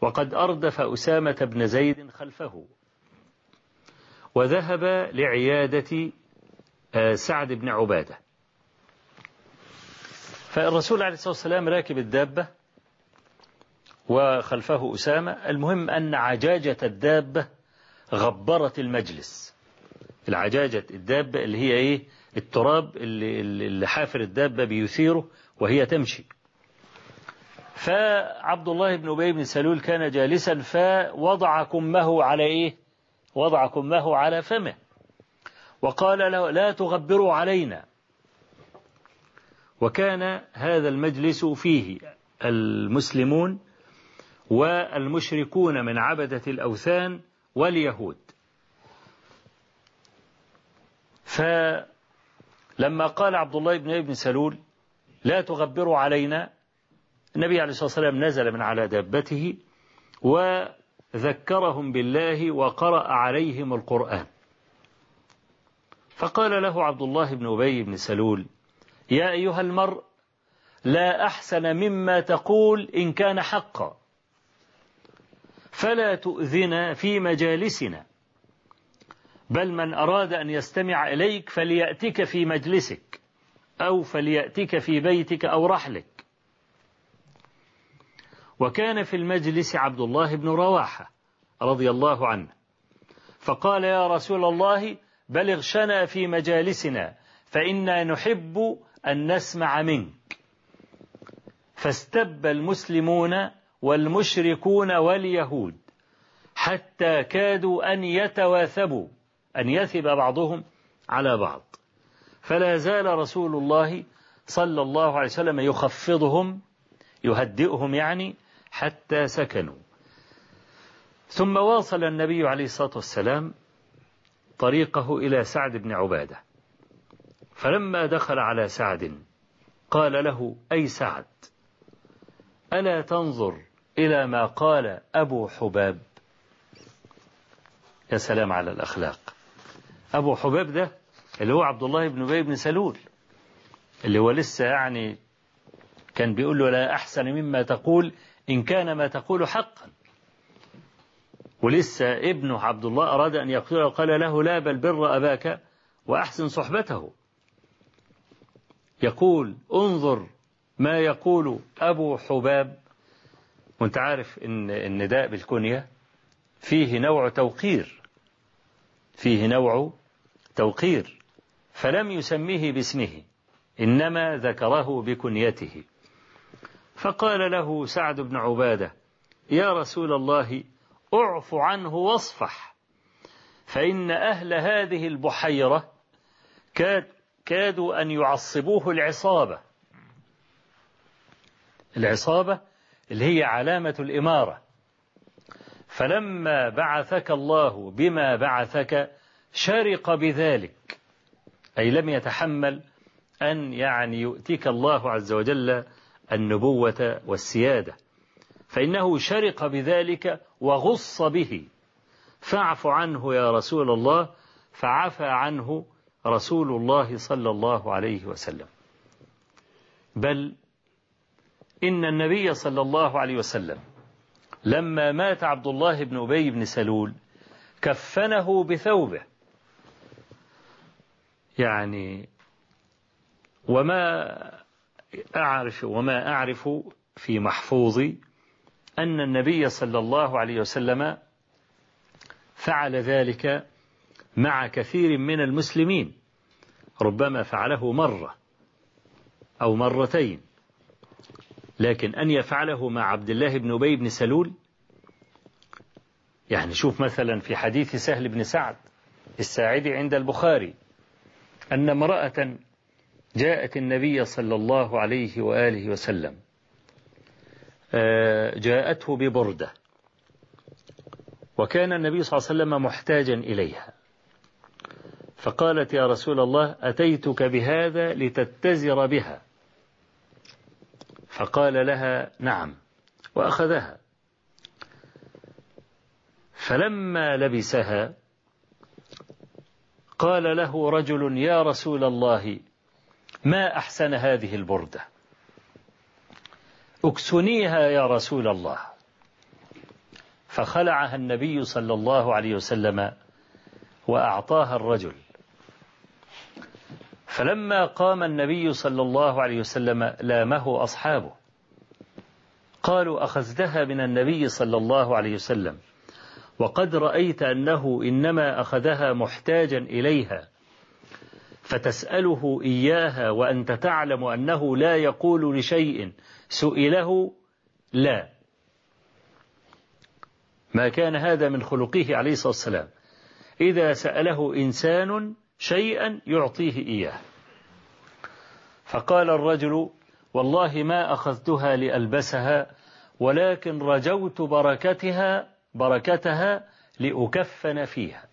وقد أردف أسامة بن زيد خلفه وذهب لعيادة آه، سعد بن عبادة. فالرسول عليه الصلاة والسلام راكب الدابة وخلفه أسامة. المهم أن عجاجة الدابة غبرت المجلس. العجاجة الدابة اللي هي إيه؟ التراب اللي, اللي حافر الدابة بيثيره وهي تمشي. فعبد الله بن أبي بن سلول كان جالسا فوضع كمه على إيه؟ وضع كمه على فمه. وقال له لا تغبروا علينا. وكان هذا المجلس فيه المسلمون والمشركون من عبدة الأوثان واليهود. فلما قال عبد الله بن ابن سلول لا تغبروا علينا النبي عليه الصلاة والسلام نزل من على دابته وذكرهم بالله وقرأ عليهم القرآن. فقال له عبد الله بن أبي بن سلول يا أيها المرء لا أحسن مما تقول إن كان حقا. فلا تؤذنا في مجالسنا. بل من أراد أن يستمع إليك فليأتك في مجلسك أو فليأتك في بيتك أو رحلك. وكان في المجلس عبد الله بن رواحة رضي الله عنه فقال يا رسول الله بلغ شنا في مجالسنا فإنا نحب أن نسمع منك. فاستب المسلمون والمشركون واليهود حتى كادوا أن يتواثبوا أن يثب بعضهم على بعض. فلا زال رسول الله صلى الله عليه وسلم يخفضهم يهدئهم يعني حتى سكنوا. ثم واصل النبي عليه الصلاة والسلام طريقه إلى سعد بن عبادة. فلما دخل على سعد قال له أي سعد ألا تنظر إلى ما قال أبو حباب. يا سلام على الأخلاق. أبو حباب ده اللي هو عبد الله بن أبي بن سلول اللي هو لسه يعني كان بيقول له لا أحسن مما تقول إن كان ما تقول حقا. ولسه ابنه عبد الله أراد أن يقتله قال له لا بل بر أباك وأحسن صحبته. يقول انظر ما يقول أبو حباب. وانت عارف إن النداء بالكنية فيه نوع توقير فيه نوع توقير فلم يسميه باسمه إنما ذكره بكنيته. فقال له سعد بن عبادة يا رسول الله أعف عنه واصفح فإن أهل هذه البحيرة كاد كادوا أن يعصبوه العصابة. العصابة اللي هي علامة الإمارة. فلما بعثك الله بما بعثك شرق بذلك. أي لم يتحمل أن يعني يؤتيك الله عز وجل النبوة والسيادة. فإنه شرق بذلك وغص به. فاعف عنه يا رسول الله فعفى عنه رسول الله صلى الله عليه وسلم. بل إن النبي صلى الله عليه وسلم لما مات عبد الله بن أبي بن سلول كفنه بثوبه. يعني وما أعرف وما أعرف في محفوظي أن النبي صلى الله عليه وسلم فعل ذلك مع كثير من المسلمين ربما فعله مرة أو مرتين. لكن أن يفعله مع عبد الله بن أبي بن سلول يعني شوف مثلا في حديث سهل بن سعد الساعدي عند البخاري أن امرأة جاءت النبي صلى الله عليه وآله وسلم آه، جاءته ببردة وكان النبي صلى الله عليه وسلم محتاجا إليها. فقالت يا رسول الله أتيتك بهذا لتتزر بها. فقال لها نعم وأخذها. فلما لبسها قال له رجل يا رسول الله ما أحسن هذه البردة؟ اكسنيها يا رسول الله. فخلعها النبي صلى الله عليه وسلم وأعطاها الرجل. فلما قام النبي صلى الله عليه وسلم لامه أصحابه قالوا أخذتها من النبي صلى الله عليه وسلم وقد رأيت أنه إنما أخذها محتاجا إليها فتسأله إياها وأنت تعلم أنه لا يقول لشيء سئله لا. ما كان هذا من خلقه عليه الصلاة والسلام. إذا سأله إنسان شيئا يعطيه إياه. فقال الرجل والله ما أخذتها لألبسها ولكن رجوت بركتها بركتها لأكفن فيها.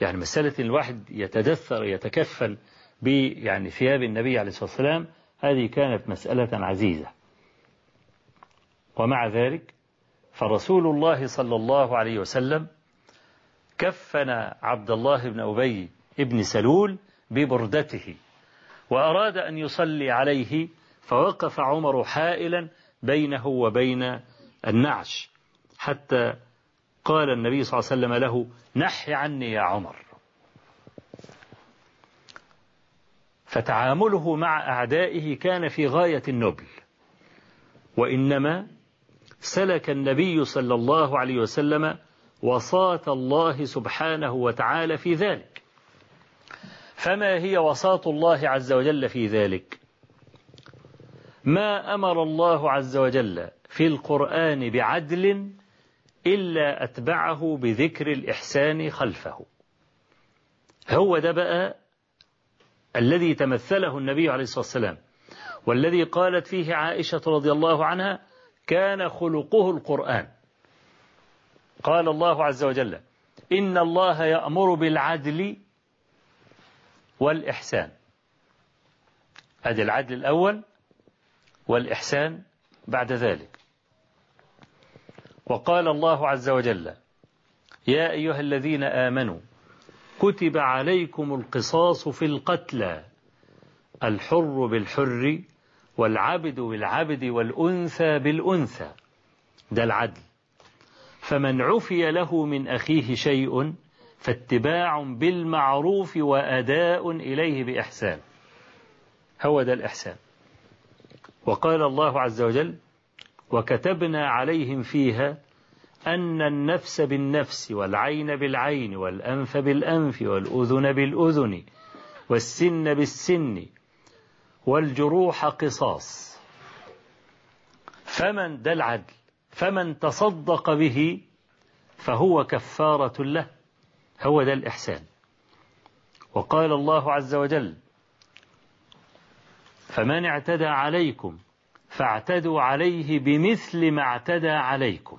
يعني مسألة الواحد يتدثر يتكفل ب يعني ثياب النبي عليه الصلاة والسلام هذه كانت مسألة عزيزة. ومع ذلك فرسول الله صلى الله عليه وسلم كفن عبد الله بن أبي ابن سلول ببردته وأراد أن يصلي عليه فوقف عمر حائلا بينه وبين النعش حتى قال النبي صلى الله عليه وسلم له نح عني يا عمر. فتعامله مع أعدائه كان في غاية النبل وإنما سلك النبي صلى الله عليه وسلم وصاة الله سبحانه وتعالى في ذلك. فما هي وصاة الله عز وجل في ذلك؟ ما أمر الله عز وجل في القرآن بعدل إلا أتبعه بذكر الإحسان خلفه. هو ده بقى الذي تمثله النبي عليه الصلاة والسلام. والذي قالت فيه عائشة رضي الله عنها كان خلقه القرآن. قال الله عز وجل إن الله يأمر بالعدل والإحسان. هذا العدل الأول والإحسان بعد ذلك. وقال الله عز وجل يا أيها الذين آمنوا كتب عليكم القصاص في القتلى الحر بالحر والعبد بالعبد والأنثى بالأنثى. ده العدل. فمن عفي له من أخيه شيء فاتباع بالمعروف وأداء إليه بإحسان. هو ده الإحسان. وقال الله عز وجل وكتبنا عليهم فيها أن النفس بالنفس والعين بالعين والأنف بالأنف والأذن بالأذن والسن بالسن والجروح قصاص. فمن ده العدل؟ فمن تصدق به فهو كفارة له. هو ده الإحسان. وقال الله عز وجل فمن اعتدى عليكم فاعتدوا عليه بمثل ما اعتدى عليكم.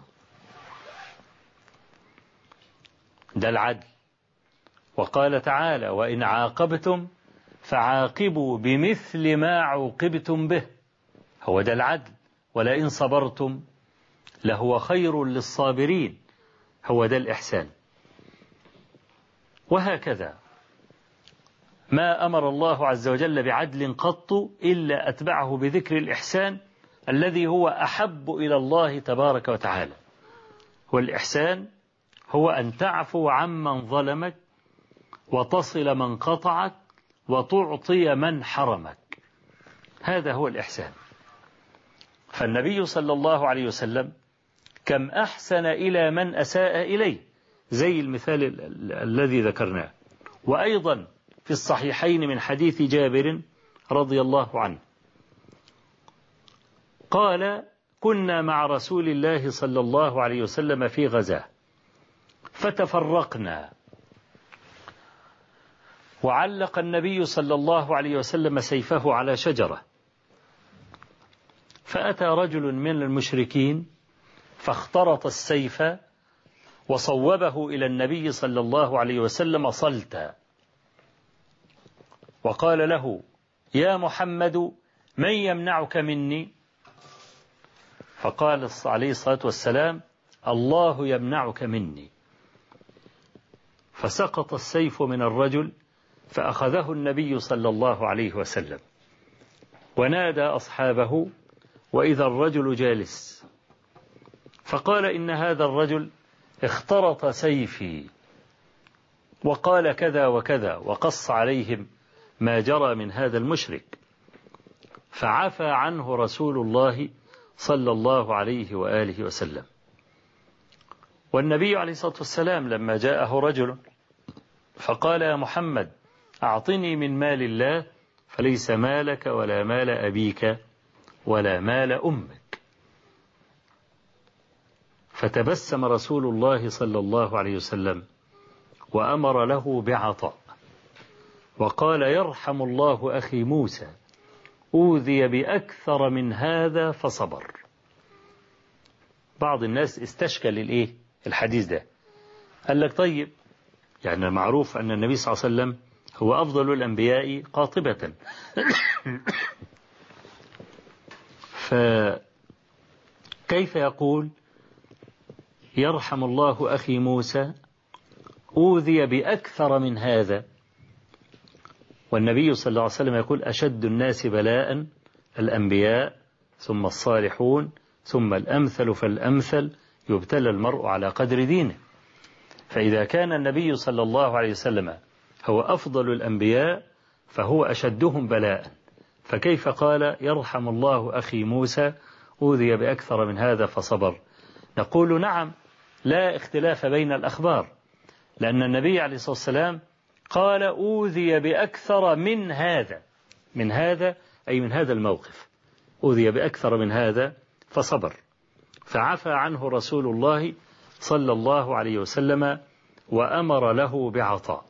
ده العدل. وقال تعالى وإن عاقبتم فعاقبوا بمثل ما عوقبتم به. هو ده العدل. ولئن صبرتم لهو خير للصابرين. هو ده الإحسان. وهكذا. ما أمر الله عز وجل بعدل قط إلا أتبعه بذكر الإحسان الذي هو أحب إلى الله تبارك وتعالى. والإحسان هو أن تعفو عمن ظلمك وتصل من قطعك وتعطي من حرمك. هذا هو الإحسان. فالنبي صلى الله عليه وسلم كم أحسن إلى من أساء إليه. زي المثال الذي ذكرناه. وأيضا في الصحيحين من حديث جابر رضي الله عنه. قال كنا مع رسول الله صلى الله عليه وسلم في غزاة. فتفرقنا. وعلق النبي صلى الله عليه وسلم سيفه على شجرة. فأتى رجل من المشركين فاخترط السيف وصوبه إلى النبي صلى الله عليه وسلم صلتا. وقال له يا محمد من يمنعك مني؟ فقال عليه الصلاة والسلام الله يمنعك مني. فسقط السيف من الرجل فأخذه النبي صلى الله عليه وسلم. ونادى أصحابه وإذا الرجل جالس؟ فقال إن هذا الرجل اخترط سيفي وقال كذا وكذا وقص عليهم ما جرى من هذا المشرك فعفى عنه رسول الله صلى الله عليه وآله وسلم. والنبي عليه الصلاة والسلام لما جاءه رجل فقال يا محمد أعطني من مال الله فليس مالك ولا مال أبيك ولا مال أمك. فتبسم رسول الله صلى الله عليه وسلم وأمر له بعطاء وقال يرحم الله أخي موسى أوذي بأكثر من هذا فصبر. بعض الناس استشكل الإيه الحديث ده. قال لك طيب يعني معروف أن النبي صلى الله عليه وسلم هو أفضل الأنبياء قاطبة. [COUGHS] فكيف يقول؟ يرحم الله أخي موسى أوذي بأكثر من هذا. والنبي صلى الله عليه وسلم يقول أشد الناس بلاء الأنبياء ثم الصالحون ثم الأمثل فالأمثل يبتلى المرء على قدر دينه. فإذا كان النبي صلى الله عليه وسلم هو أفضل الأنبياء فهو أشدهم بلاء. فكيف قال يرحم الله أخي موسى أوذي بأكثر من هذا فصبر. نقول نعم لا اختلاف بين الأخبار لأن النبي عليه الصلاة والسلام قال أوذي بأكثر من هذا. من هذا أي من هذا الموقف. أوذي بأكثر من هذا فصبر. فعفى عنه رسول الله صلى الله عليه وسلم وأمر له بعطاء.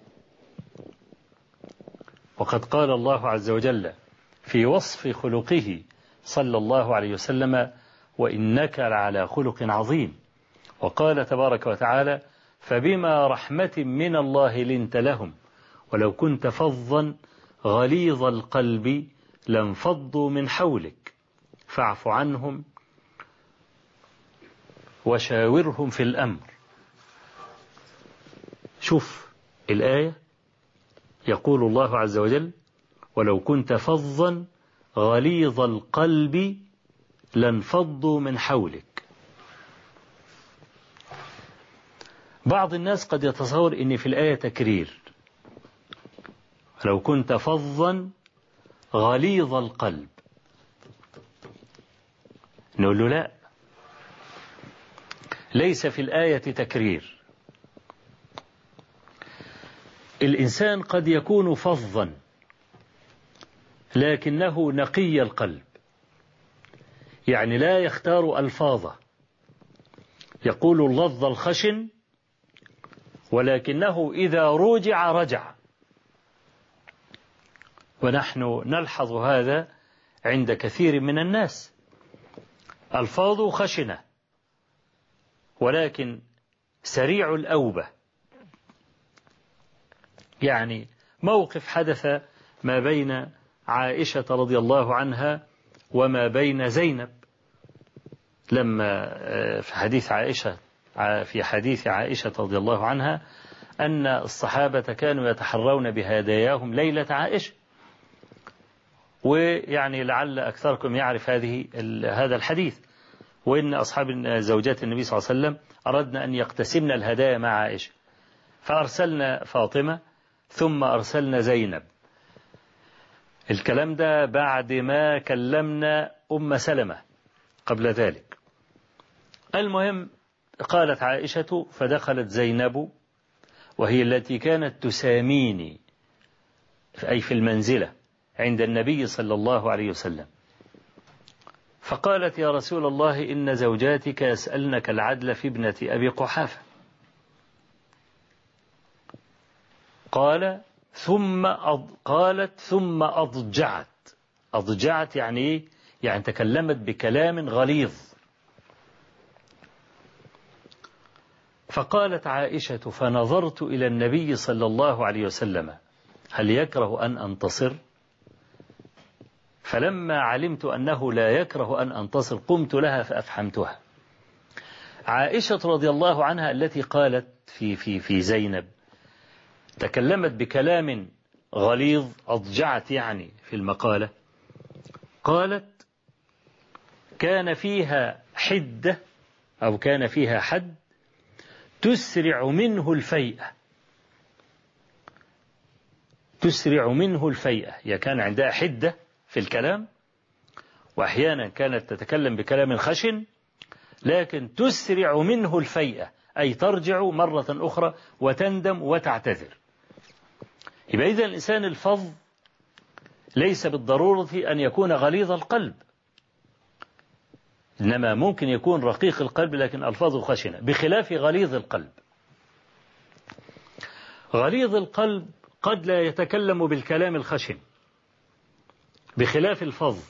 وقد قال الله عز وجل في وصف خلقه صلى الله عليه وسلم وإنك لعلى خلق عظيم. وقال تبارك وتعالى فبما رحمة من الله لنت لهم ولو كنت فظا غليظ القلب لانفضوا من حولك فاعف عنهم وشاورهم في الأمر. شوف الآية يقول الله عز وجل ولو كنت فظا غليظ القلب لانفضوا من حولك. بعض الناس قد يتصور ان في الآية تكرير. لو كنت فظا غليظ القلب. نقول له لا. ليس في الآية تكرير. الإنسان قد يكون فظا لكنه نقي القلب. يعني لا يختار ألفاظه. يقول اللظ الخشن ولكنه إذا روجع رجع. ونحن نلحظ هذا عند كثير من الناس. ألفاظ خشنة ولكن سريع الأوبة. يعني موقف حدث ما بين عائشة رضي الله عنها وما بين زينب. لما في حديث عائشة في حديث عائشة رضي الله عنها أن الصحابة كانوا يتحرون بهداياهم ليلة عائشة. ويعني لعل أكثركم يعرف هذه هذا الحديث. وإن أصحاب زوجات النبي صلى الله عليه وسلم أردنا أن يقتسمن الهدايا مع عائشة. فأرسلنا فاطمة ثم أرسلنا زينب. الكلام ده بعد ما كلمنا أم سلمة قبل ذلك. المهم قالت عائشة فدخلت زينب وهي التي كانت تساميني أي في المنزلة عند النبي صلى الله عليه وسلم. فقالت يا رسول الله إن زوجاتك يسألنك العدل في ابنة أبي قحافة. قال ثم أض... قالت ثم أضجعت. أضجعت يعني إيه؟ يعني تكلمت بكلام غليظ. فقالت عائشة فنظرت إلى النبي صلى الله عليه وسلم هل يكره أن أنتصر؟ فلما علمت أنه لا يكره أن أنتصر قمت لها فأفحمتها عائشة رضي الله عنها التي قالت في, في, في زينب تكلمت بكلام غليظ أضجعت يعني في المقالة قالت كان فيها حدة أو كان فيها حد تسرع منه الفيئة. تسرع منه الفيئة. هي كان عندها حدة في الكلام وأحيانا كانت تتكلم بكلام خشن لكن تسرع منه الفيئة. أي ترجع مرة أخرى وتندم وتعتذر. يبقى إذا الإنسان الفظ ليس بالضرورة أن يكون غليظ القلب. إنما ممكن يكون رقيق القلب لكن ألفاظه خشنة بخلاف غليظ القلب. غليظ القلب قد لا يتكلم بالكلام الخشن بخلاف الفظ.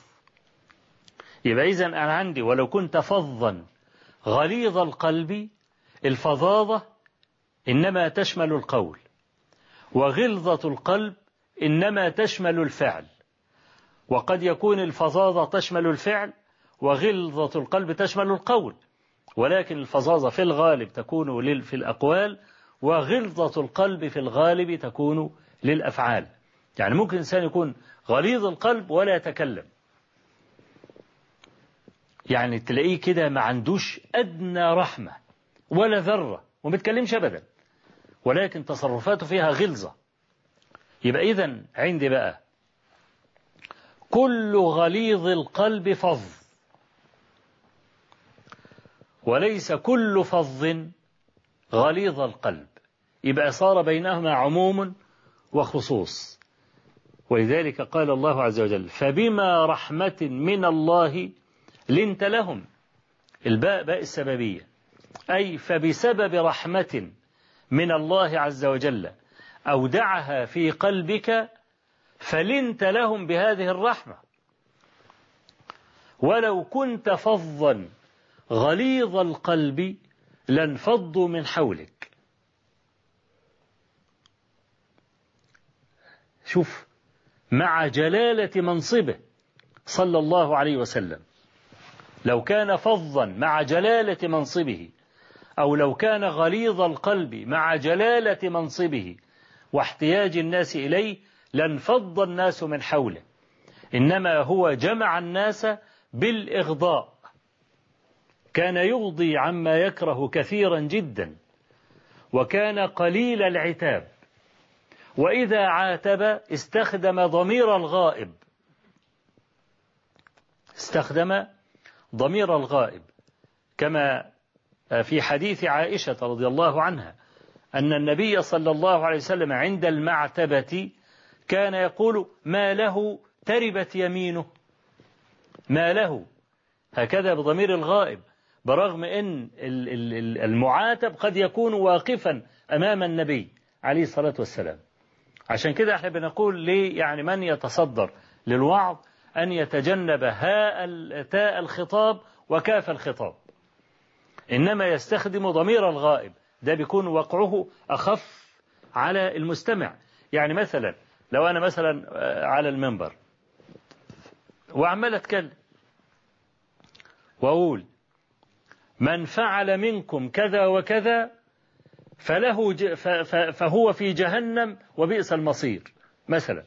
يبقى إذا أنا عندي ولو كنت فظا غليظ القلب الفظاظة إنما تشمل القول وغلظة القلب إنما تشمل الفعل وقد يكون الفظاظة تشمل الفعل وغلظة القلب تشمل القول ولكن الفظاظة في الغالب تكون في الأقوال وغلظة القلب في الغالب تكون للأفعال. يعني ممكن إنسان يكون غليظ القلب ولا يتكلم. يعني تلاقيه كده ما عندوش أدنى رحمة ولا ذرة وما بيتكلمش أبدا. ولكن تصرفاته فيها غلظة. يبقى إذا عندي بقى كل غليظ القلب فظ. وليس كل فظ غليظ القلب. يبقى صار بينهما عموم وخصوص. ولذلك قال الله عز وجل فبما رحمة من الله لنت لهم. الباء باء السببية. أي فبسبب رحمة من الله عز وجل أودعها في قلبك فلنت لهم بهذه الرحمة. ولو كنت فظا غليظ القلب لانفضوا من حولك. شوف مع جلالة منصبه صلى الله عليه وسلم لو كان فظا مع جلالة منصبه أو لو كان غليظ القلب مع جلالة منصبه واحتياج الناس إليه لانفض الناس من حوله. إنما هو جمع الناس بالإغضاء. كان يغضي عما يكره كثيرا جدا وكان قليل العتاب. وإذا عاتب استخدم ضمير الغائب. استخدم ضمير الغائب. كما في حديث عائشة رضي الله عنها أن النبي صلى الله عليه وسلم عند المعتبة كان يقول ما له تربت يمينه. ما له. هكذا بضمير الغائب. برغم أن المعاتب قد يكون واقفا أمام النبي عليه الصلاة والسلام. عشان كده إحنا بنقول ليه يعني من يتصدر للوعظ أن يتجنب هاء تاء الخطاب وكاف الخطاب. إنما يستخدم ضمير الغائب. ده بيكون وقعه أخف على المستمع. يعني مثلا لو أنا مثلا على المنبر وعمال أتكلم وأقول من فعل منكم كذا وكذا فله فهو في جهنم وبئس المصير. مثلا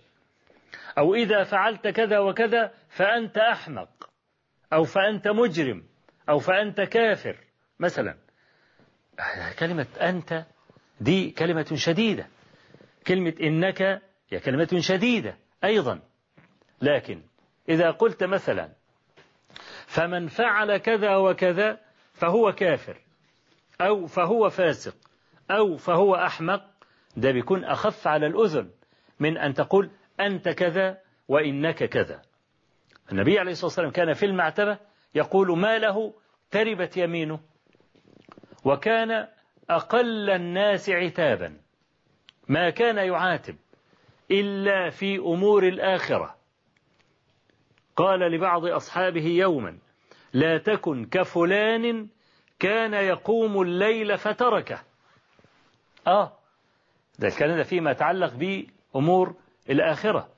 أو إذا فعلت كذا وكذا فأنت أحمق أو فأنت مجرم أو فأنت كافر. مثلا كلمة أنت دي كلمة شديدة. كلمة إنك هي كلمة شديدة أيضا. لكن إذا قلت مثلا فمن فعل كذا وكذا فهو كافر أو فهو فاسق أو فهو أحمق ده بيكون أخف على الأذن من أن تقول أنت كذا وإنك كذا. النبي عليه الصلاة والسلام كان في المعتبة يقول ما له تربت يمينه وكان أقل الناس عتابا ما كان يعاتب إلا في أمور الآخرة. قال لبعض أصحابه يوما لا تكن كفلان كان يقوم الليل فتركه. آه ده الكلام ده فيما يتعلق بأمور الآخرة.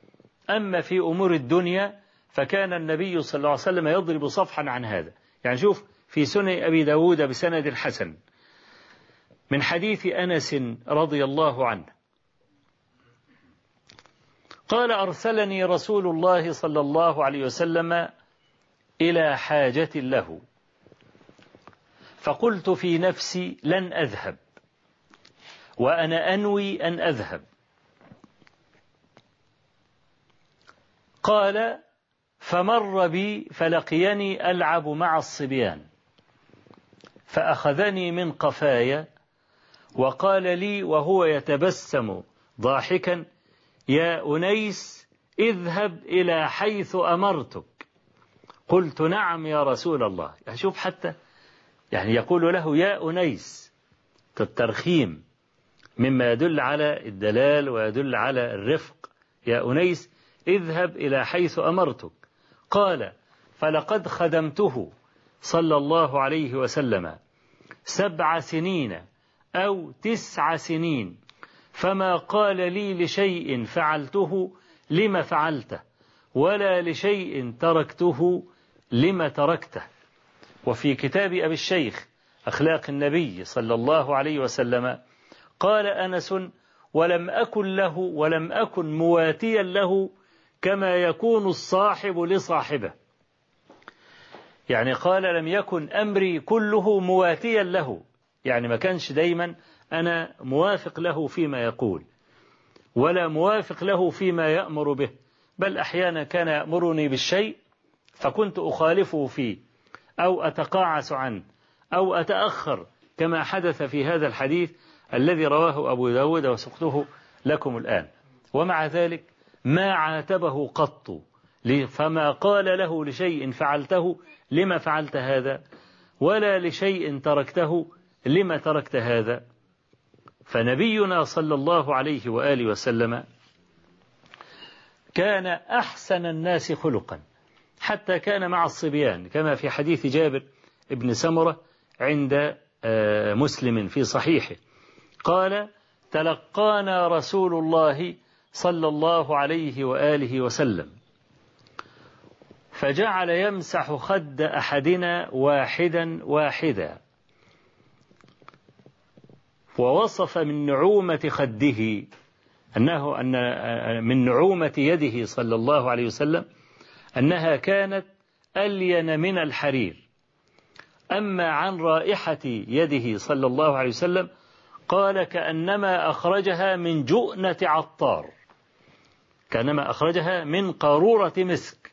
أما في أمور الدنيا فكان النبي صلى الله عليه وسلم يضرب صفحا عن هذا. يعني شوف في سنن أبي داود بسند الحسن من حديث أنس رضي الله عنه. قال أرسلني رسول الله صلى الله عليه وسلم إلى حاجة له. فقلت في نفسي لن أذهب وأنا أنوي أن أذهب. قال فمر بي فلقيني ألعب مع الصبيان فأخذني من قفايا وقال لي وهو يتبسم ضاحكا يا أنيس اذهب إلى حيث أمرتك. قلت نعم يا رسول الله. يعني شوف حتى يعني يقول له يا أنيس الترخيم مما يدل على الدلال ويدل على الرفق. يا أنيس اذهب إلى حيث أمرتك. قال فلقد خدمته صلى الله عليه وسلم سبع سنين أو تسع سنين. فما قال لي لشيء فعلته لم فعلته؟ ولا لشيء تركته لم تركته. وفي كتاب أبي الشيخ أخلاق النبي صلى الله عليه وسلم قال أنس ولم أكن له ولم أكن مواتيا له كما يكون الصاحب لصاحبه. يعني قال لم يكن أمري كله مواتيا له. يعني ما كانش دايما أنا موافق له فيما يقول ولا موافق له فيما يأمر به بل أحيانا كان يأمرني بالشيء فكنت أخالفه فيه أو أتقاعس عنه أو أتأخر كما حدث في هذا الحديث الذي رواه أبو داود وسقته لكم الآن. ومع ذلك ما عاتبه قط فما قال له لشيء فعلته لما فعلت هذا؟ ولا لشيء تركته لما تركت هذا؟ فنبينا صلى الله عليه وآله وسلم كان أحسن الناس خلقا. حتى كان مع الصبيان كما في حديث جابر بن سمرة عند آه، مسلم في صحيحه. قال تلقانا رسول الله صلى الله عليه وآله وسلم. فجعل يمسح خد أحدنا واحدا واحدا. ووصف من نعومة خده أنه أن من نعومة يده صلى الله عليه وسلم أنها كانت ألين من الحرير. أما عن رائحة يده صلى الله عليه وسلم قال كأنما أخرجها من جؤنة عطار. كأنما أخرجها من قارورة مسك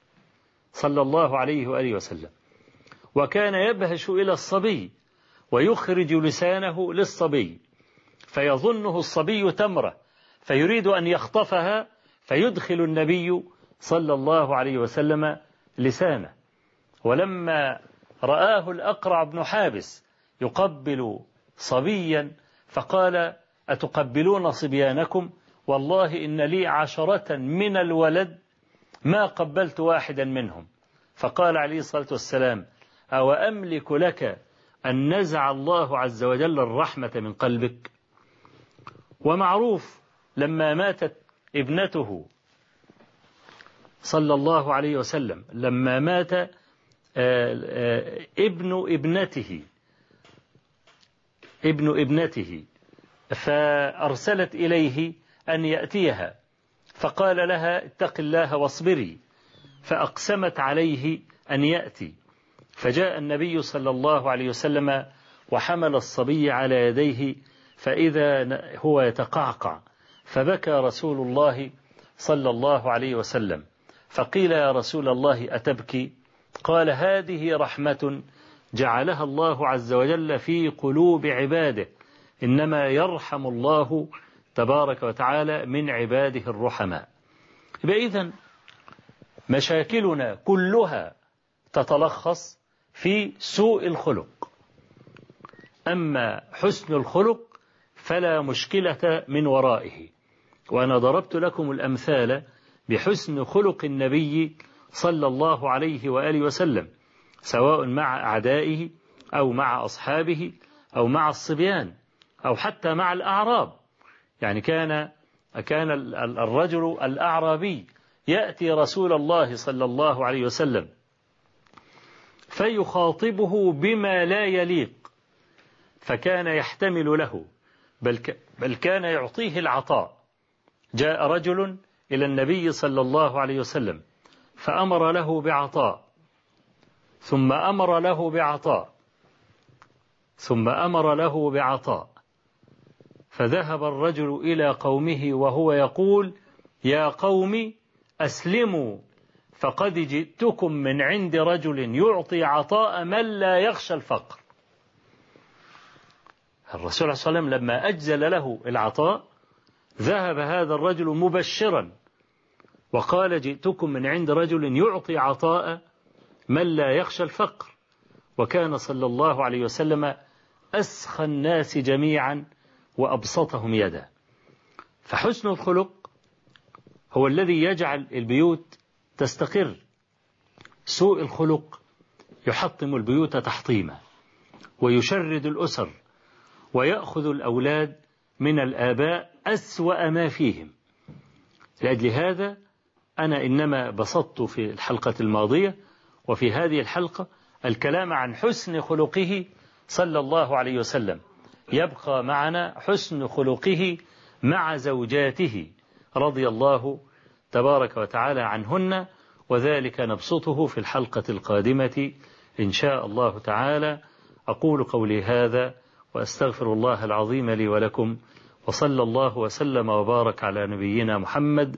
صلى الله عليه وآله وسلم. وكان يبهش إلى الصبي ويخرج لسانه للصبي فيظنه الصبي تمرة فيريد أن يخطفها فيدخل النبي صلى الله عليه وسلم لسانه. ولما رآه الأقرع بن حابس يقبل صبيا فقال أتقبلون صبيانكم؟ والله إن لي عشرة من الولد ما قبلت واحدا منهم. فقال عليه الصلاة والسلام أو أملك لك أن نزع الله عز وجل الرحمة من قلبك؟ ومعروف لما ماتت ابنته صلى الله عليه وسلم لما مات آه، آه، ابن ابنته ابن ابنته فأرسلت إليه أن يأتيها فقال لها اتق الله واصبري فأقسمت عليه أن يأتي. فجاء النبي صلى الله عليه وسلم وحمل الصبي على يديه فإذا هو يتقعقع فبكى رسول الله صلى الله عليه وسلم. فقيل يا رسول الله أتبكي؟ قال هذه رحمة جعلها الله عز وجل في قلوب عباده إنما يرحم الله تبارك وتعالى من عباده الرحماء. إذا مشاكلنا كلها تتلخص في سوء الخلق. أما حسن الخلق فلا مشكلة من ورائه. وأنا ضربت لكم الأمثال بحسن خلق النبي صلى الله عليه وآله وسلم سواء مع أعدائه أو مع أصحابه أو مع الصبيان أو حتى مع الأعراب. يعني كان كان الرجل الأعرابي يأتي رسول الله صلى الله عليه وسلم فيخاطبه بما لا يليق فكان يحتمل له بل, بل كان يعطيه العطاء. جاء رجل إلى النبي صلى الله عليه وسلم فأمر له بعطاء ثم أمر له بعطاء ثم أمر له بعطاء. فذهب الرجل إلى قومه وهو يقول يا قوم أسلموا فقد جئتكم من عند رجل يعطي عطاء من لا يخشى الفقر. الرسول صلى الله عليه وسلم لما أجزل له العطاء ذهب هذا الرجل مبشرا وقال جئتكم من عند رجل يعطي عطاء من لا يخشى الفقر. وكان صلى الله عليه وسلم أسخى الناس جميعا وأبسطهم يدا. فحسن الخلق هو الذي يجعل البيوت تستقر. سوء الخلق يحطم البيوت تحطيما ويشرد الأسر ويأخذ الأولاد من الآباء أسوأ ما فيهم. لأجل هذا أنا إنما بسطت في الحلقة الماضية وفي هذه الحلقة الكلام عن حسن خلقه صلى الله عليه وسلم. يبقى معنا حسن خلقه مع زوجاته رضي الله تبارك وتعالى عنهن وذلك نبسطه في الحلقة القادمة إن شاء الله تعالى. أقول قولي هذا وأستغفر الله العظيم لي ولكم وصلى الله وسلم وبارك على نبينا محمد